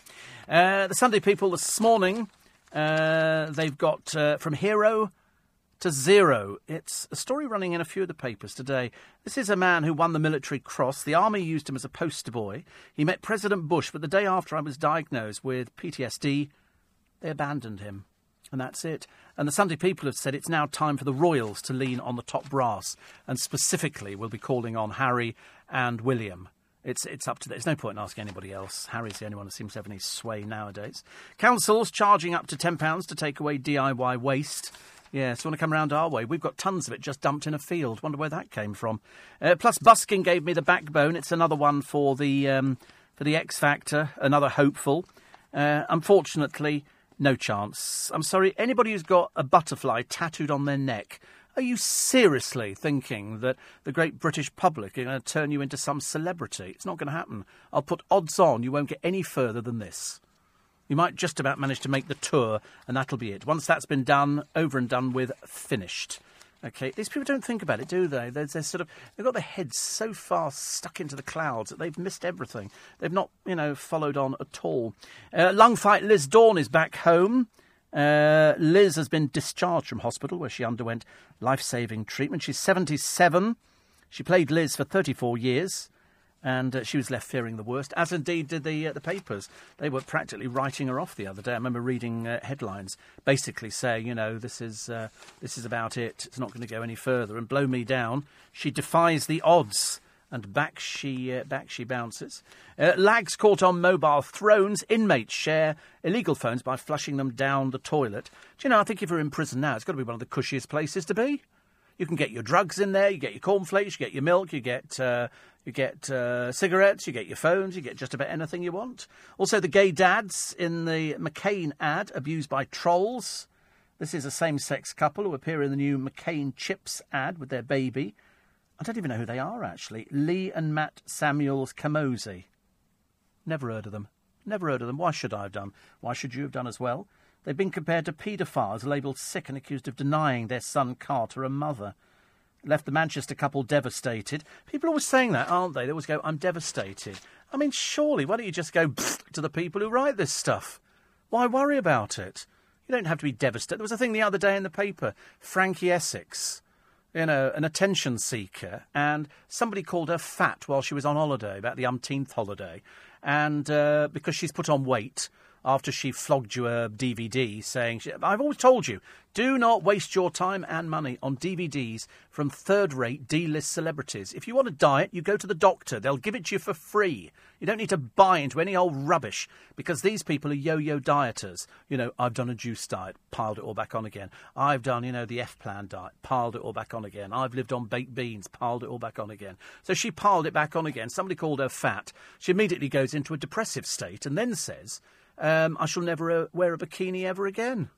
Uh, the Sunday People this morning, uh, they've got uh, from hero to zero. It's a story running in a few of the papers today. This is a man who won the Military Cross. The army used him as a poster boy. He met President Bush, but the day after I was diagnosed with PTSD, they abandoned him. And that's it. And the Sunday People have said it's now time for the royals to lean on the top brass. And specifically, we'll be calling on Harry and William. It's, it's up to them. There's no point in asking anybody else. Harry's the only one who seems to have any sway nowadays. Councils charging up to £10 to take away DIY waste. Yeah, so want to come around our way? We've got tons of it just dumped in a field. Wonder where that came from. Uh, plus, busking gave me the backbone. It's another one for the um, for the X Factor. Another hopeful. Uh, unfortunately, no chance. I'm sorry. Anybody who's got a butterfly tattooed on their neck, are you seriously thinking that the great British public are going to turn you into some celebrity? It's not going to happen. I'll put odds on you won't get any further than this. You might just about manage to make the tour, and that'll be it. Once that's been done, over and done with, finished. Okay, these people don't think about it, do they? They're, they're, sort of they've got their heads so far stuck into the clouds that they've missed everything. They've not, you know, followed on at all. Uh, lung fight Liz Dawn is back home. Uh, Liz has been discharged from hospital where she underwent life-saving treatment. She's 77. She played Liz for 34 years and uh, she was left fearing the worst, as indeed did the uh, the papers. They were practically writing her off the other day. I remember reading uh, headlines basically saying, you know, this is uh, this is about it. It's not going to go any further. And blow me down, she defies the odds. And back she uh, back she bounces. Uh, lags caught on mobile thrones. Inmates share illegal phones by flushing them down the toilet. Do you know? I think if you're in prison now, it's got to be one of the cushiest places to be. You can get your drugs in there. You get your cornflakes. You get your milk. You get uh, you get uh, cigarettes, you get your phones, you get just about anything you want. Also, the gay dads in the McCain ad, abused by trolls. This is a same sex couple who appear in the new McCain Chips ad with their baby. I don't even know who they are, actually. Lee and Matt Samuels Camozzi. Never heard of them. Never heard of them. Why should I have done? Why should you have done as well? They've been compared to paedophiles labelled sick and accused of denying their son Carter a mother left the Manchester couple devastated. People are always saying that, aren't they? They always go, I'm devastated. I mean, surely, why don't you just go to the people who write this stuff? Why worry about it? You don't have to be devastated. There was a thing the other day in the paper Frankie Essex, you know, an attention seeker, and somebody called her fat while she was on holiday, about the umpteenth holiday. And uh, because she's put on weight, after she flogged you a DVD saying, I've always told you, do not waste your time and money on DVDs from third rate D list celebrities. If you want a diet, you go to the doctor. They'll give it to you for free. You don't need to buy into any old rubbish because these people are yo yo dieters. You know, I've done a juice diet, piled it all back on again. I've done, you know, the F plan diet, piled it all back on again. I've lived on baked beans, piled it all back on again. So she piled it back on again. Somebody called her fat. She immediately goes into a depressive state and then says, um, I shall never uh, wear a bikini ever again.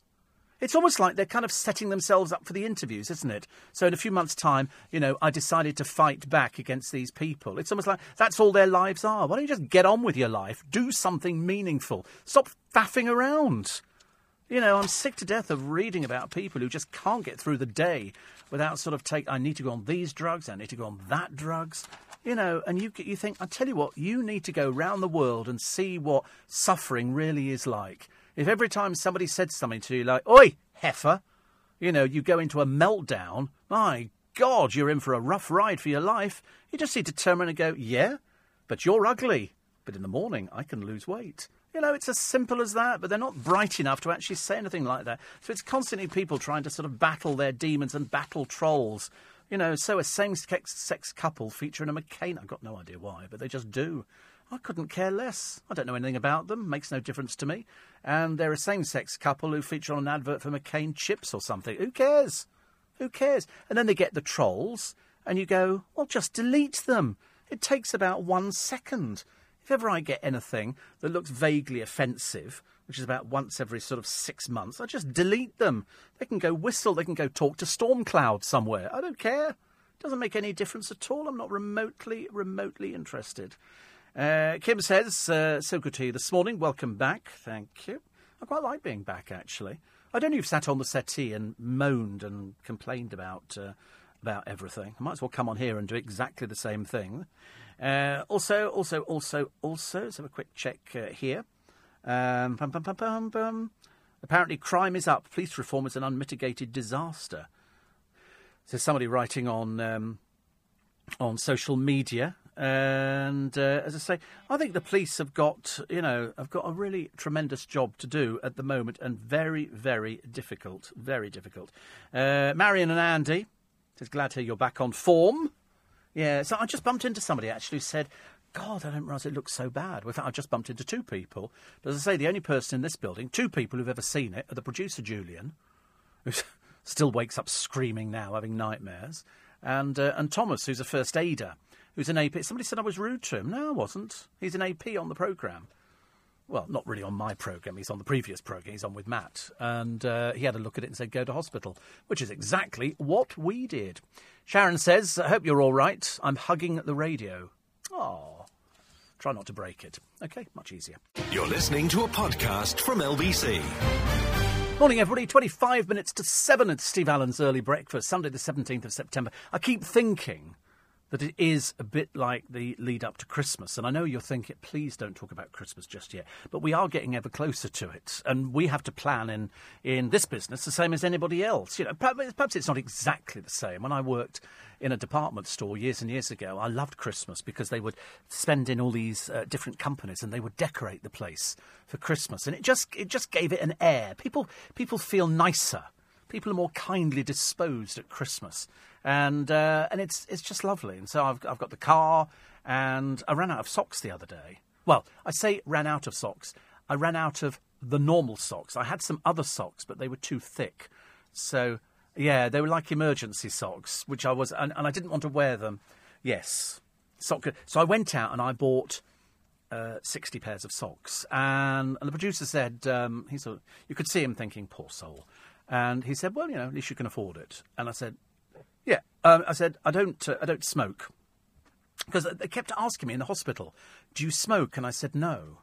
It's almost like they're kind of setting themselves up for the interviews, isn't it? So in a few months' time, you know, I decided to fight back against these people. It's almost like that's all their lives are. Why don't you just get on with your life? Do something meaningful. Stop faffing around. You know, I'm sick to death of reading about people who just can't get through the day without sort of take, I need to go on these drugs, I need to go on that drugs. You know, and you, you think, I tell you what, you need to go round the world and see what suffering really is like. If every time somebody said something to you like, Oi, heifer, you know, you go into a meltdown, my God, you're in for a rough ride for your life. You just need to turn around and go, Yeah, but you're ugly. But in the morning, I can lose weight. You know, it's as simple as that, but they're not bright enough to actually say anything like that. So it's constantly people trying to sort of battle their demons and battle trolls you know, so a same sex couple featuring a McCain. I've got no idea why, but they just do. I couldn't care less. I don't know anything about them. Makes no difference to me. And they're a same-sex couple who feature on an advert for McCain chips or something. Who cares? Who cares? And then they get the trolls, and you go, well, just delete them. It takes about one second. If ever I get anything that looks vaguely offensive, which is about once every sort of six months, I just delete them. They can go whistle, they can go talk to Storm Stormcloud somewhere. I don't care. It Doesn't make any difference at all. I'm not remotely, remotely interested. Uh, Kim says, uh, so good to you this morning. Welcome back. Thank you. I quite like being back, actually. I don't know if you've sat on the settee and moaned and complained about uh, about everything. I might as well come on here and do exactly the same thing. Uh, also, also, also, also, let's have a quick check uh, here. Um, bum, bum, bum, Apparently, crime is up. Police reform is an unmitigated disaster. There's somebody writing on um, on social media, and uh, as I say, I think the police have got you know have got a really tremendous job to do at the moment, and very very difficult, very difficult. Uh, Marion and Andy, just glad to hear you're back on form. Yeah, so I just bumped into somebody actually who said, God, I didn't realise it looked so bad. In fact, I just bumped into two people. As I say, the only person in this building, two people who've ever seen it, are the producer, Julian, who <laughs> still wakes up screaming now, having nightmares, and, uh, and Thomas, who's a first aider, who's an AP. Somebody said I was rude to him. No, I wasn't. He's an AP on the programme. Well, not really on my programme. He's on the previous programme. He's on with Matt. And uh, he had a look at it and said, go to hospital, which is exactly what we did. Sharon says, I hope you're all right. I'm hugging the radio. Oh, try not to break it. Okay, much easier. You're listening to a podcast from LBC. Morning, everybody. 25 minutes to 7 at Steve Allen's early breakfast, Sunday, the 17th of September. I keep thinking that it is a bit like the lead up to Christmas. And I know you're thinking, please don't talk about Christmas just yet. But we are getting ever closer to it. And we have to plan in, in this business the same as anybody else. You know, perhaps it's not exactly the same. When I worked in a department store years and years ago, I loved Christmas because they would spend in all these uh, different companies and they would decorate the place for Christmas. And it just, it just gave it an air. People, people feel nicer people are more kindly disposed at Christmas and uh, and it's it's just lovely. And so I've I've got the car, and I ran out of socks the other day. Well, I say ran out of socks. I ran out of the normal socks. I had some other socks, but they were too thick. So yeah, they were like emergency socks, which I was, and, and I didn't want to wear them. Yes, sock. So I went out and I bought. Uh, 60 pairs of socks. And, and the producer said, um, he said, you could see him thinking, poor soul. And he said, well, you know, at least you can afford it. And I said, yeah, um, I said I don't. Uh, I don't smoke because they kept asking me in the hospital, "Do you smoke?" And I said, "No,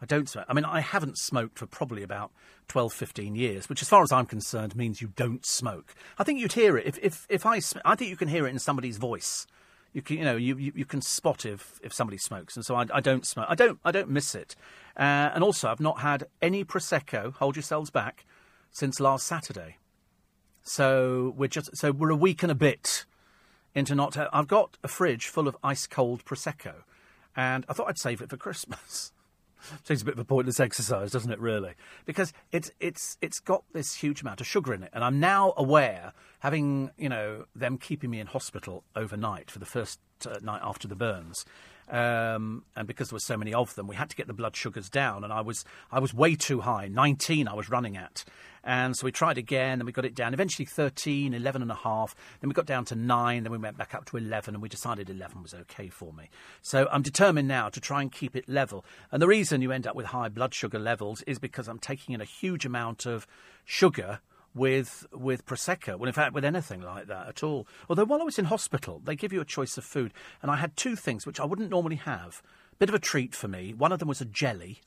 I don't smoke." I mean, I haven't smoked for probably about 12, 15 years, which, as far as I'm concerned, means you don't smoke. I think you'd hear it if if, if I. I think you can hear it in somebody's voice. You can, you know, you, you, you can spot if, if somebody smokes, and so I, I don't smoke. I don't I don't miss it, uh, and also I've not had any prosecco. Hold yourselves back since last Saturday. So we're just so we're a week and a bit into not. I've got a fridge full of ice cold prosecco, and I thought I'd save it for Christmas. <laughs> Seems a bit of a pointless exercise, doesn't it? Really, because it's it's it's got this huge amount of sugar in it, and I'm now aware, having you know them keeping me in hospital overnight for the first uh, night after the burns, um, and because there were so many of them, we had to get the blood sugars down, and I was I was way too high. 19 I was running at, and so we tried again, and we got it down. Eventually 13, 11 and a half. Then we got down to nine. Then we went back up to 11, and we decided 11 was okay for me. So I'm determined now to try and keep it level. And the reason you end up with high blood sugar levels is because I'm taking in a huge amount of sugar with with prosecco. Well, in fact, with anything like that at all. Although while I was in hospital, they give you a choice of food, and I had two things which I wouldn't normally have. Bit of a treat for me. One of them was a jelly,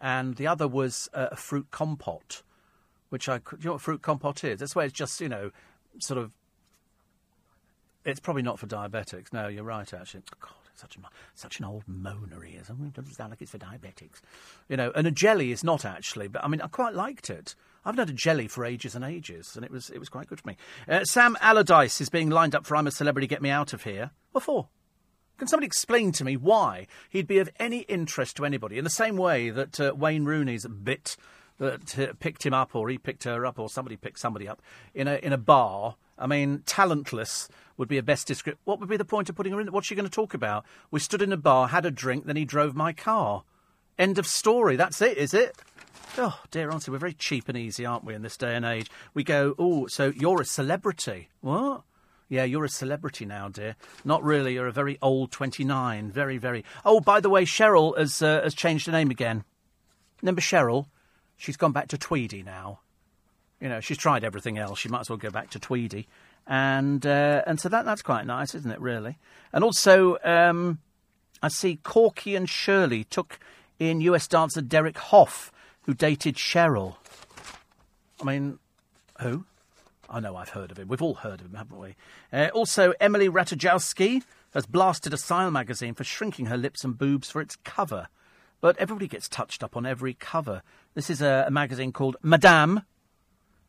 and the other was a, fruit compote, which I. You know what fruit compote is? That's where it's just you know, sort of. It's probably not for diabetics. No, you're right. Actually, God, such an such an old moaner is. I mean, it doesn't sound like it's for diabetics, you know. And a jelly is not actually, but I mean, I quite liked it. I've had a jelly for ages and ages, and it was it was quite good for me. Uh, Sam Allardyce is being lined up for I'm a Celebrity, Get Me Out of Here. What for? Can somebody explain to me why he'd be of any interest to anybody in the same way that uh, Wayne Rooney's bit that uh, picked him up, or he picked her up, or somebody picked somebody up in a in a bar I mean, talentless would be a best description. What would be the point of putting her in? What's she going to talk about? We stood in a bar, had a drink, then he drove my car. End of story. That's it, is it? Oh, dear, auntie, we're very cheap and easy, aren't we, in this day and age? We go, oh, so you're a celebrity. What? Yeah, you're a celebrity now, dear. Not really. You're a very old 29. Very, very. Oh, by the way, Cheryl has, uh, has changed her name again. Remember Cheryl? She's gone back to Tweedy now. You know, she's tried everything else. She might as well go back to Tweedy. And, uh, and so that, that's quite nice, isn't it, really? And also, um, I see Corky and Shirley took in US dancer Derek Hough who dated Cheryl. I mean, who? I know I've heard of him. We've all heard of him, haven't we? Uh, also, Emily Ratajkowski has blasted a Style magazine for shrinking her lips and boobs for its cover. But everybody gets touched up on every cover. This is a, a magazine called Madame,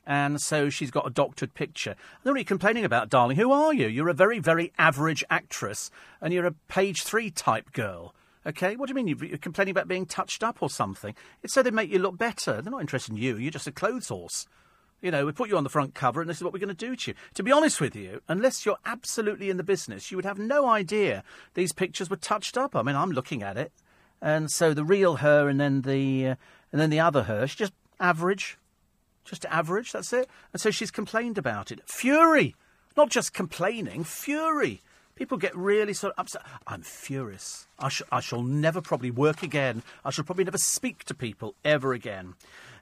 and so she's got a doctored picture. They're really complaining about, darling. Who are you? You're a very, very average actress, and you're a page three type girl. Okay, what do you mean? You're complaining about being touched up or something? It's so they make you look better. They're not interested in you. You're just a clothes horse. You know, we put you on the front cover, and this is what we're going to do to you. To be honest with you, unless you're absolutely in the business, you would have no idea these pictures were touched up. I mean, I'm looking at it, and so the real her, and then the uh, and then the other her, she's just average, just average. That's it. And so she's complained about it. Fury, not just complaining, fury. People get really sort of upset. I'm furious. I, sh- I shall never probably work again. I shall probably never speak to people ever again.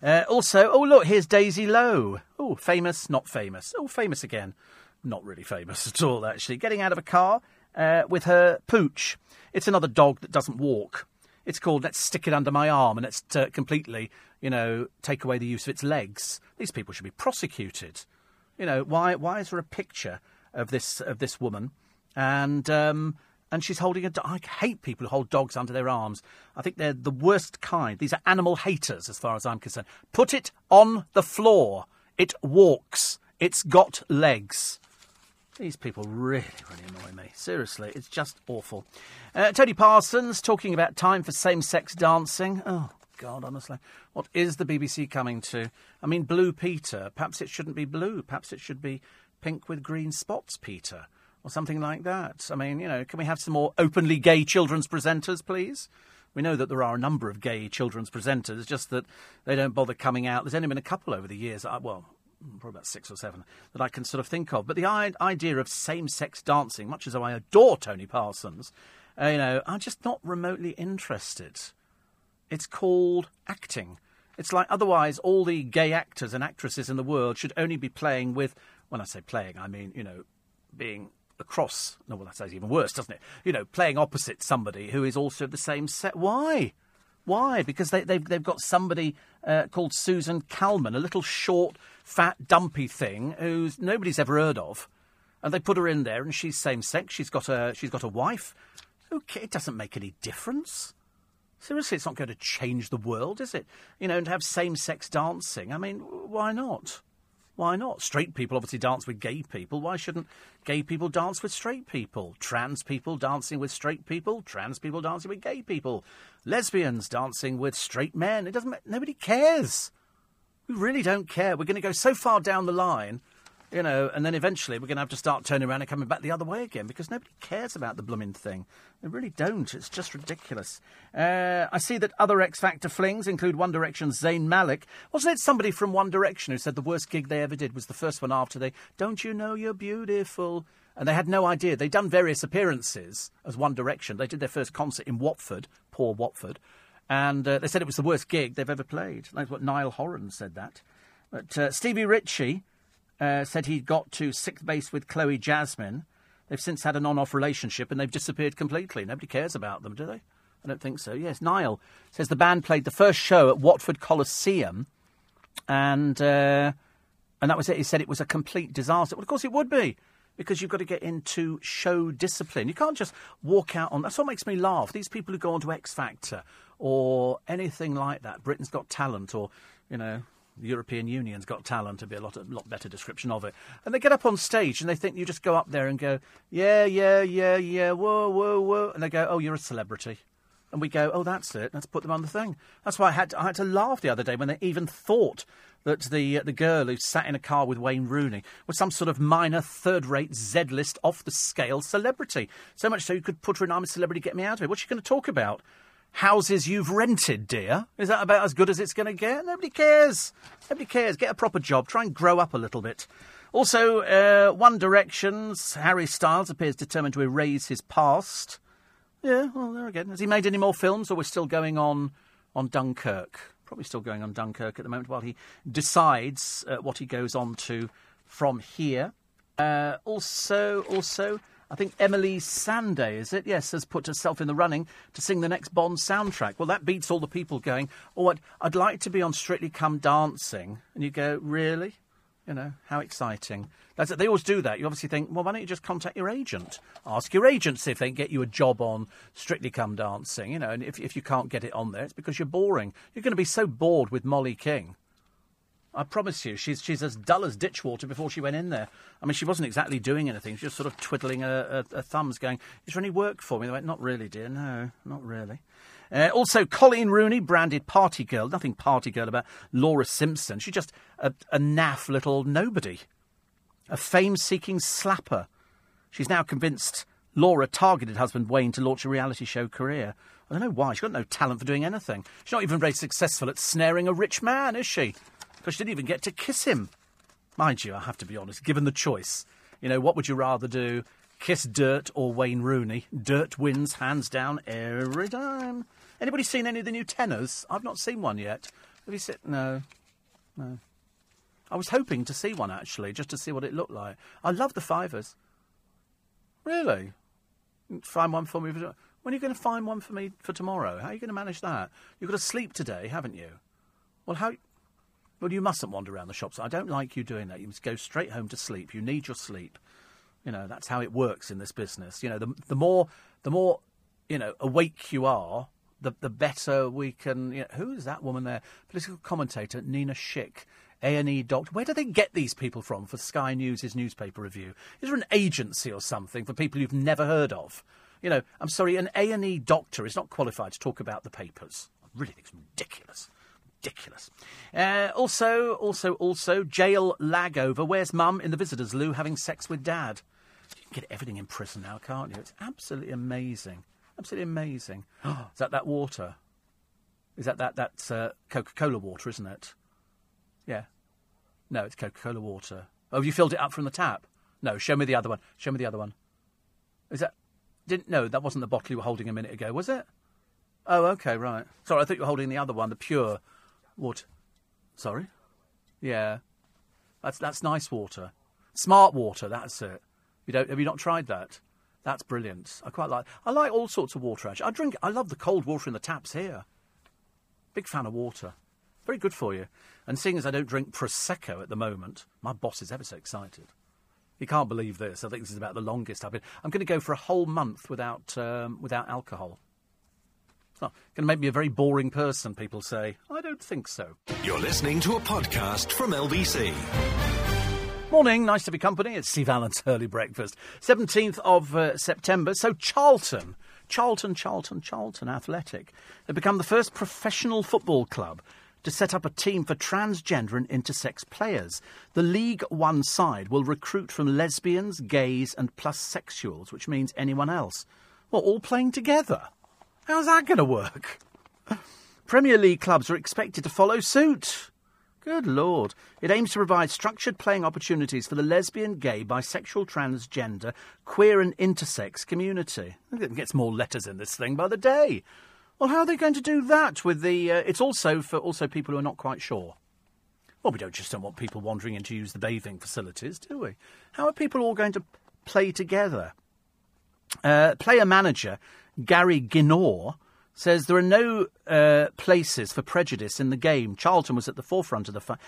Uh, also, oh, look, here's Daisy Lowe. Oh, famous, not famous. Oh, famous again. Not really famous <laughs> at all, actually. Getting out of a car uh, with her pooch. It's another dog that doesn't walk. It's called Let's Stick It Under My Arm and let's uh, completely, you know, take away the use of its legs. These people should be prosecuted. You know, why, why is there a picture of this, of this woman? And um, and she's holding a. Do- I hate people who hold dogs under their arms. I think they're the worst kind. These are animal haters, as far as I'm concerned. Put it on the floor. It walks. It's got legs. These people really, really annoy me. Seriously, it's just awful. Uh, Tony Parsons talking about time for same-sex dancing. Oh God, honestly, what is the BBC coming to? I mean, Blue Peter. Perhaps it shouldn't be blue. Perhaps it should be pink with green spots, Peter or something like that. I mean, you know, can we have some more openly gay children's presenters, please? We know that there are a number of gay children's presenters, just that they don't bother coming out. There's only been a couple over the years. well, probably about six or seven that I can sort of think of. But the idea of same-sex dancing, much as though I adore Tony Parsons, uh, you know, I'm just not remotely interested. It's called acting. It's like otherwise all the gay actors and actresses in the world should only be playing with. When I say playing, I mean you know, being across. No, well, that sounds even worse, doesn't it? You know, playing opposite somebody who is also the same set. Why? Why? Because they, they've, they've got somebody uh, called Susan Calman, a little short, fat, dumpy thing who's nobody's ever heard of, and they put her in there, and she's same sex. She's got a she's got a wife. Okay, it doesn't make any difference. Seriously, it's not going to change the world, is it? You know, and have same sex dancing. I mean, why not? Why not? Straight people obviously dance with gay people. Why shouldn't gay people dance with straight people? Trans people dancing with straight people. Trans people dancing with gay people. Lesbians dancing with straight men. It doesn't. Nobody cares. We really don't care. We're going to go so far down the line you know, and then eventually we're going to have to start turning around and coming back the other way again because nobody cares about the blooming thing. They really don't. It's just ridiculous. Uh, I see that other X Factor flings include One Direction's Zayn Malik. Wasn't it somebody from One Direction who said the worst gig they ever did was the first one after they, Don't You Know You're Beautiful? And they had no idea. They'd done various appearances as One Direction. They did their first concert in Watford, poor Watford. And uh, they said it was the worst gig they've ever played. That's what Niall Horan said that. But uh, Stevie Ritchie uh, said he'd got to sixth base with Chloe Jasmine. They've since had an on off relationship and they've disappeared completely. Nobody cares about them, do they? I don't think so. Yes, Niall says the band played the first show at Watford Coliseum and, uh, and that was it. He said it was a complete disaster. Well, of course it would be because you've got to get into show discipline. You can't just walk out on. That's what makes me laugh. These people who go on to X Factor or anything like that, Britain's Got Talent, or you know, the European Union's got talent to be a lot, a lot better description of it. And they get up on stage and they think you just go up there and go, yeah, yeah, yeah, yeah, whoa, whoa, whoa. And they go, oh, you're a celebrity. And we go, oh, that's it. Let's put them on the thing. That's why I had to, I had to laugh the other day when they even thought that the uh, the girl who sat in a car with Wayne Rooney was some sort of minor third-rate Z-list off-the-scale celebrity. So much so you could put her in "I'm a Celebrity, Get Me Out of It." What's she going to talk about? Houses you've rented, dear. Is that about as good as it's going to get? Nobody cares. Nobody cares. Get a proper job. Try and grow up a little bit. Also, uh, One Direction's Harry Styles appears determined to erase his past. Yeah, well, there again. Has he made any more films, or we're still going on on Dunkirk? Probably still going on Dunkirk at the moment while he decides uh, what he goes on to from here. Uh, also, also, I think Emeli Sandé, is it? Yes, has put herself in the running to sing the next Bond soundtrack. Well, that beats all the people going, oh, I'd, I'd like to be on Strictly Come Dancing. And you go, really? You know, how exciting. That's. They always do that. You obviously think, well, why don't you just contact your agent? Ask your agent if they can get you a job on Strictly Come Dancing. You know, and if, if you can't get it on there, it's because you're boring. You're going to be so bored with Molly King. I promise you, she's she's as dull as ditchwater before she went in there. I mean, she wasn't exactly doing anything. She was just sort of twiddling her, her, her thumbs, going, "Is there any work for me?" They went, "Not really, dear. No, not really." Uh, also, Coleen Rooney, branded party girl. Nothing party girl about Laura Simpson. She's just a, a naff little nobody, a fame-seeking slapper. She's now convinced Laura targeted husband Wayne to launch a reality show career. I don't know why. She's got no talent for doing anything. She's not even very successful at snaring a rich man, is she? Because she didn't even get to kiss him. Mind you, I have to be honest, given the choice, you know, what would you rather do? Kiss Dirt or Wayne Rooney? Dirt wins hands down every time. Anybody seen any of the new tenners? I've not seen one yet. Have you seen? No. No. I was hoping to see one actually, just to see what it looked like. I love the fivers. Really? Find one for me. For... When are you going to find one for me for tomorrow? How are you going to manage that? You've got to sleep today, haven't you? Well, how? Well, you mustn't wander around the shops. I don't like you doing that. You must go straight home to sleep. You need your sleep. You know that's how it works in this business. You know, the the more the more you know awake you are, the the better we can. You know, who is that woman there? Political commentator Nina Schick. A and E doctor. Where do they get these people from for Sky News' newspaper review? Is there an agency or something for people you've never heard of? You know, I'm sorry, an A and E doctor is not qualified to talk about the papers. I really think it's ridiculous ridiculous. Uh, also, also, also, jail lag over. Where's mum in the visitors' loo having sex with dad? You can get everything in prison now, can't you? It's absolutely amazing. Absolutely amazing. <gasps> is that that water? Is that that that's uh, Coca-Cola water, isn't it? Yeah. No, it's Coca-Cola water. Oh, have you filled it up from the tap? No, show me the other one. Show me the other one. Is that? Didn't no, that wasn't the bottle you were holding a minute ago, was it? Oh, okay, right. Sorry, I thought you were holding the other one, the pure what? Sorry? Yeah. That's that's nice water. Smart water, that's it. You don't have you not tried that? That's brilliant. I quite like I like all sorts of water actually. I drink I love the cold water in the taps here. Big fan of water. Very good for you. And seeing as I don't drink Prosecco at the moment, my boss is ever so excited. He can't believe this. I think this is about the longest I've been. I'm going to go for a whole month without um, without alcohol. It's not going to make me a very boring person, people say. I don't think so. You're listening to a podcast from LBC. Morning, nice to be company. It's Steve Allen's early breakfast. 17th of uh, September. So, Charlton, Charlton, Charlton, Charlton Athletic have become the first professional football club to set up a team for transgender and intersex players. The League One side will recruit from lesbians, gays, and plus sexuals, which means anyone else. Well, all playing together. How's that going to work? Premier League clubs are expected to follow suit. Good Lord. It aims to provide structured playing opportunities for the lesbian, gay, bisexual, transgender, queer, and intersex community. It gets more letters in this thing by the day. Well, how are they going to do that with the. Uh, it's also for also people who are not quite sure. Well, we don't just don't want people wandering in to use the bathing facilities, do we? How are people all going to play together? Uh, player manager Gary Ginor, says there are no uh, places for prejudice in the game. Charlton was at the forefront of the fight.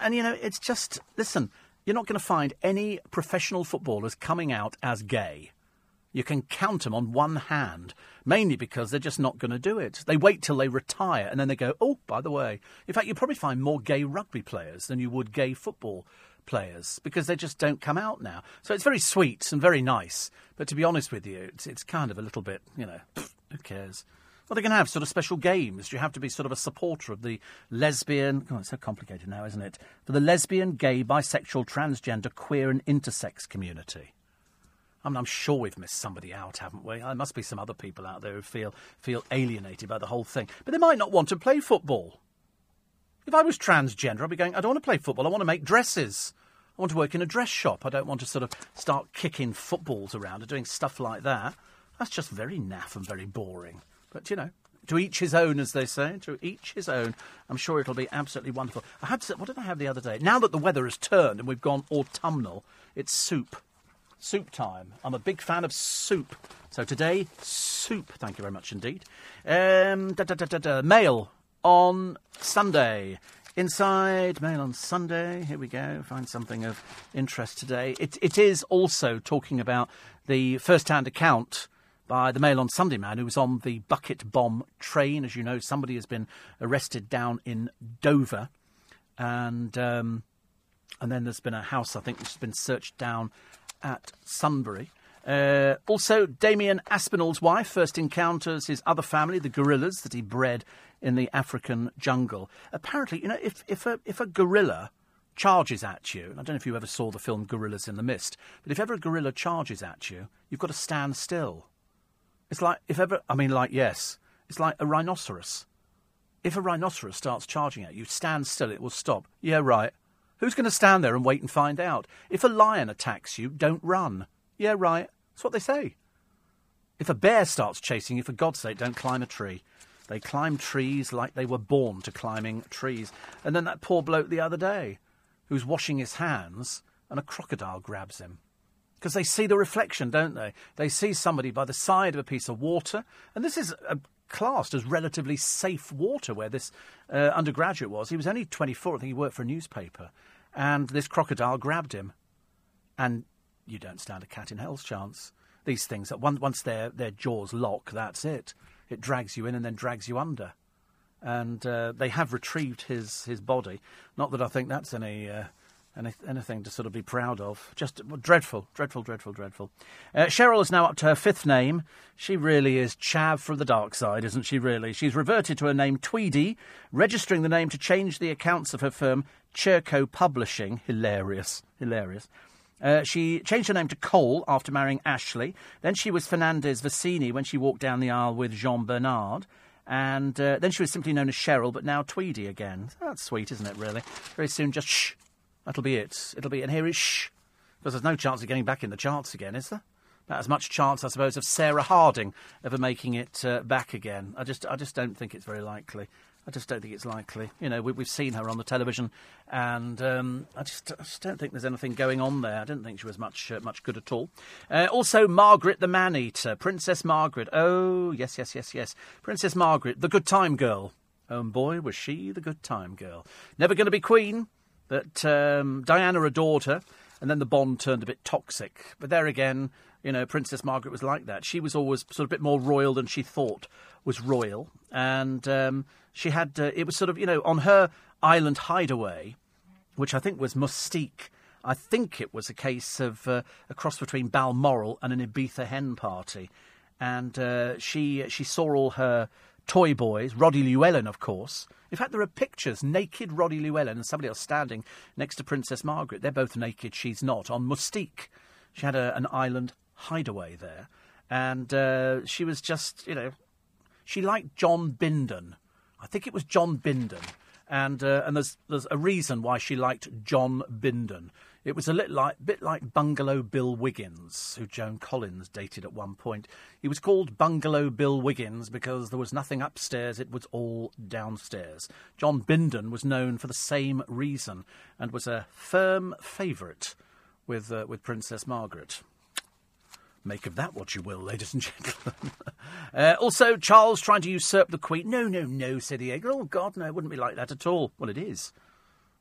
and, you know, it's just, listen, you're not going to find any professional footballers coming out as gay. You can count them on one hand, mainly because they're just not going to do it. They wait till they retire and then they go, oh, by the way. In fact, you probably find more gay rugby players than you would gay football players because they just don't come out now. So it's very sweet and very nice. But to be honest with you, it's, it's kind of a little bit, you know, who cares? Well, they can have sort of special games. You have to be sort of a supporter of the lesbian. Oh, it's so complicated now, isn't it? For the lesbian, gay, bisexual, transgender, queer, and intersex community. I mean, I'm sure we've missed somebody out, haven't we? There must be some other people out there who feel feel alienated by the whole thing, but they might not want to play football. If I was transgender, I'd be going. I don't want to play football. I want to make dresses. I want to work in a dress shop. I don't want to sort of start kicking footballs around or doing stuff like that. That's just very naff and very boring. But, you know, to each his own, as they say. To each his own. I'm sure it'll be absolutely wonderful. I had what did I have the other day? Now that the weather has turned and we've gone autumnal, it's soup. Soup time. I'm a big fan of soup. So today, soup. Thank you very much indeed. Um, da, da, da, da, da. Mail on Sunday. Inside Mail on Sunday. Here we go. Find something of interest today. It, it is also talking about the first hand account by the Mail on Sunday man who was on the bucket bomb train. As you know, somebody has been arrested down in Dover. And, um, and then there's been a house, I think, which has been searched down at Sunbury. Uh, also, Damian Aspinall's wife first encounters his other family, the gorillas that he bred in the African jungle. Apparently, you know, if, if, a, if a gorilla charges at you, I don't know if you ever saw the film Gorillas in the Mist, but if ever a gorilla charges at you, you've got to stand still. It's like, if ever, I mean, like, yes, it's like a rhinoceros. If a rhinoceros starts charging at you, stand still, it will stop. Yeah, right. Who's going to stand there and wait and find out? If a lion attacks you, don't run. Yeah, right. That's what they say. If a bear starts chasing you, for God's sake, don't climb a tree. They climb trees like they were born to climbing trees. And then that poor bloke the other day, who's washing his hands, and a crocodile grabs him. Because they see the reflection, don't they? They see somebody by the side of a piece of water, and this is classed as relatively safe water where this uh, undergraduate was. He was only 24, I think he worked for a newspaper, and this crocodile grabbed him. And you don't stand a cat in hell's chance. These things, that once their, their jaws lock, that's it. It drags you in and then drags you under. And uh, they have retrieved his, his body. Not that I think that's any, uh, any, anything to sort of be proud of. Just dreadful, dreadful, dreadful, dreadful. Uh, Cheryl is now up to her fifth name. She really is Chav from the dark side, isn't she, really? She's reverted to her name Tweedy, registering the name to change the accounts of her firm, Cherco Publishing. Hilarious, hilarious. Uh, she changed her name to Cole after marrying Ashley. Then she was Fernandez Versini when she walked down the aisle with Jean Bernard. And uh, then she was simply known as Cheryl, but now Tweedy again. That's sweet, isn't it, really? Very soon, just shh. That'll be it. It'll be, and here is shh. Because there's no chance of getting back in the charts again, is there? About as much chance, I suppose, of Sarah Harding ever making it uh, back again. I just, I just don't think it's very likely. I just don't think it's likely. You know, we, have seen her on the television, and um, I, just, I, just, don't think there's anything going on there. I didn't think she was much uh, much good at all. Uh, also, Margaret the Man Eater, Princess Margaret. Oh, yes, yes, yes, yes. Princess Margaret, the good time girl. Oh, boy, was she the good time girl. Never going to be queen, but um, Diana adored her, and then the bond turned a bit toxic. But there again, you know, Princess Margaret was like that. She was always sort of a bit more royal than she thought was royal, and um, she had uh, it was sort of you know on her island hideaway, which I think was Mustique. I think it was a case of uh, a cross between Balmoral and an Ibiza hen party, and uh, she she saw all her toy boys, Roddy Llewellyn, of course. In fact, there are pictures, naked Roddy Llewellyn and somebody else standing next to Princess Margaret. They're both naked, she's not, on Mustique. She had a, an island hideaway there. And uh, she was just, you know, she liked John Bindon. I think it was John Bindon. And, uh, and there's, there's a reason why she liked John Bindon. It was a little like, bit like Bungalow Bill Wiggins, who Joan Collins dated at one point. He was called Bungalow Bill Wiggins because there was nothing upstairs, it was all downstairs. John Bindon was known for the same reason and was a firm favourite with, uh, with Princess Margaret. Make of that what you will, ladies and gentlemen. <laughs> uh, also, Charles trying to usurp the Queen. No, no, no, said egg. Oh, God, no, it wouldn't be like that at all. Well, it is.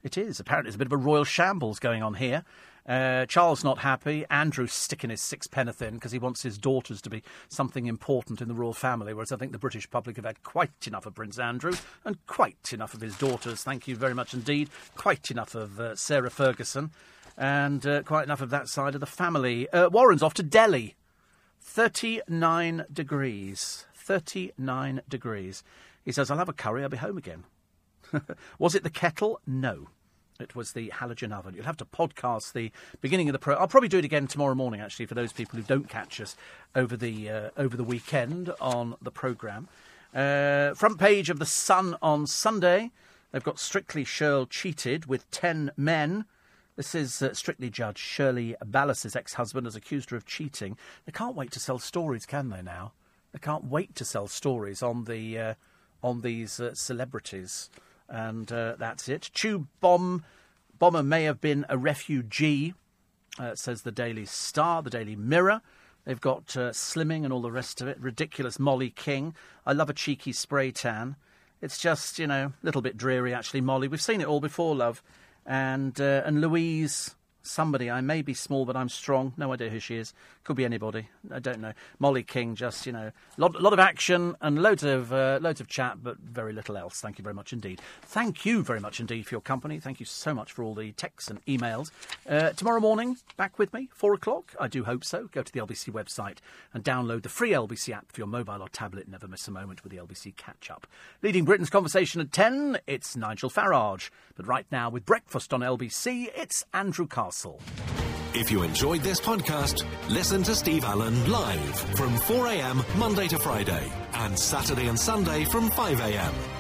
It is. Apparently, there's a bit of a royal shambles going on here. Uh, Charles not happy. Andrew sticking his sixpenneth in because he wants his daughters to be something important in the royal family, whereas I think the British public have had quite enough of Prince Andrew and quite enough of his daughters. Thank you very much indeed. Quite enough of uh, Sarah Ferguson and uh, quite enough of that side of the family. Uh, Warren's off to Delhi. 39 degrees. 39 degrees. He says, I'll have a curry, I'll be home again. <laughs> was it the kettle? No. It was the halogen oven. You'll have to podcast the beginning of the pro. I'll probably do it again tomorrow morning, actually, for those people who don't catch us over the uh, over the weekend on the program. Uh, front page of the Sun on Sunday. They've got Strictly Shirl cheated with ten men. This is uh, Strictly Judge Shirley Ballas's ex-husband has accused her of cheating. They can't wait to sell stories, can they? Now they can't wait to sell stories on the uh, on these uh, celebrities and uh, that's it. Tube bomb bomber may have been a refugee, uh, says the Daily Star, the Daily Mirror. They've got uh, slimming and all the rest of it. Ridiculous Molly King. I love a cheeky spray tan. It's just you know a little bit dreary actually. Molly, we've seen it all before, love, and uh, and Louise somebody. I may be small, but I'm strong. No idea who she is. Could be anybody. I don't know. Molly King, just you know, a lot, lot of action and loads of uh, loads of chat, but very little else. Thank you very much indeed. Thank you very much indeed for your company. Thank you so much for all the texts and emails. Uh, tomorrow morning, back with me, four o'clock. I do hope so. Go to the LBC website and download the free LBC app for your mobile or tablet. Never miss a moment with the LBC catch up. Leading Britain's conversation at ten. It's Nigel Farage. But right now, with breakfast on LBC, it's Andrew Castle. If you enjoyed this podcast, listen to Steve Allen live from 4am Monday to Friday and Saturday and Sunday from 5am.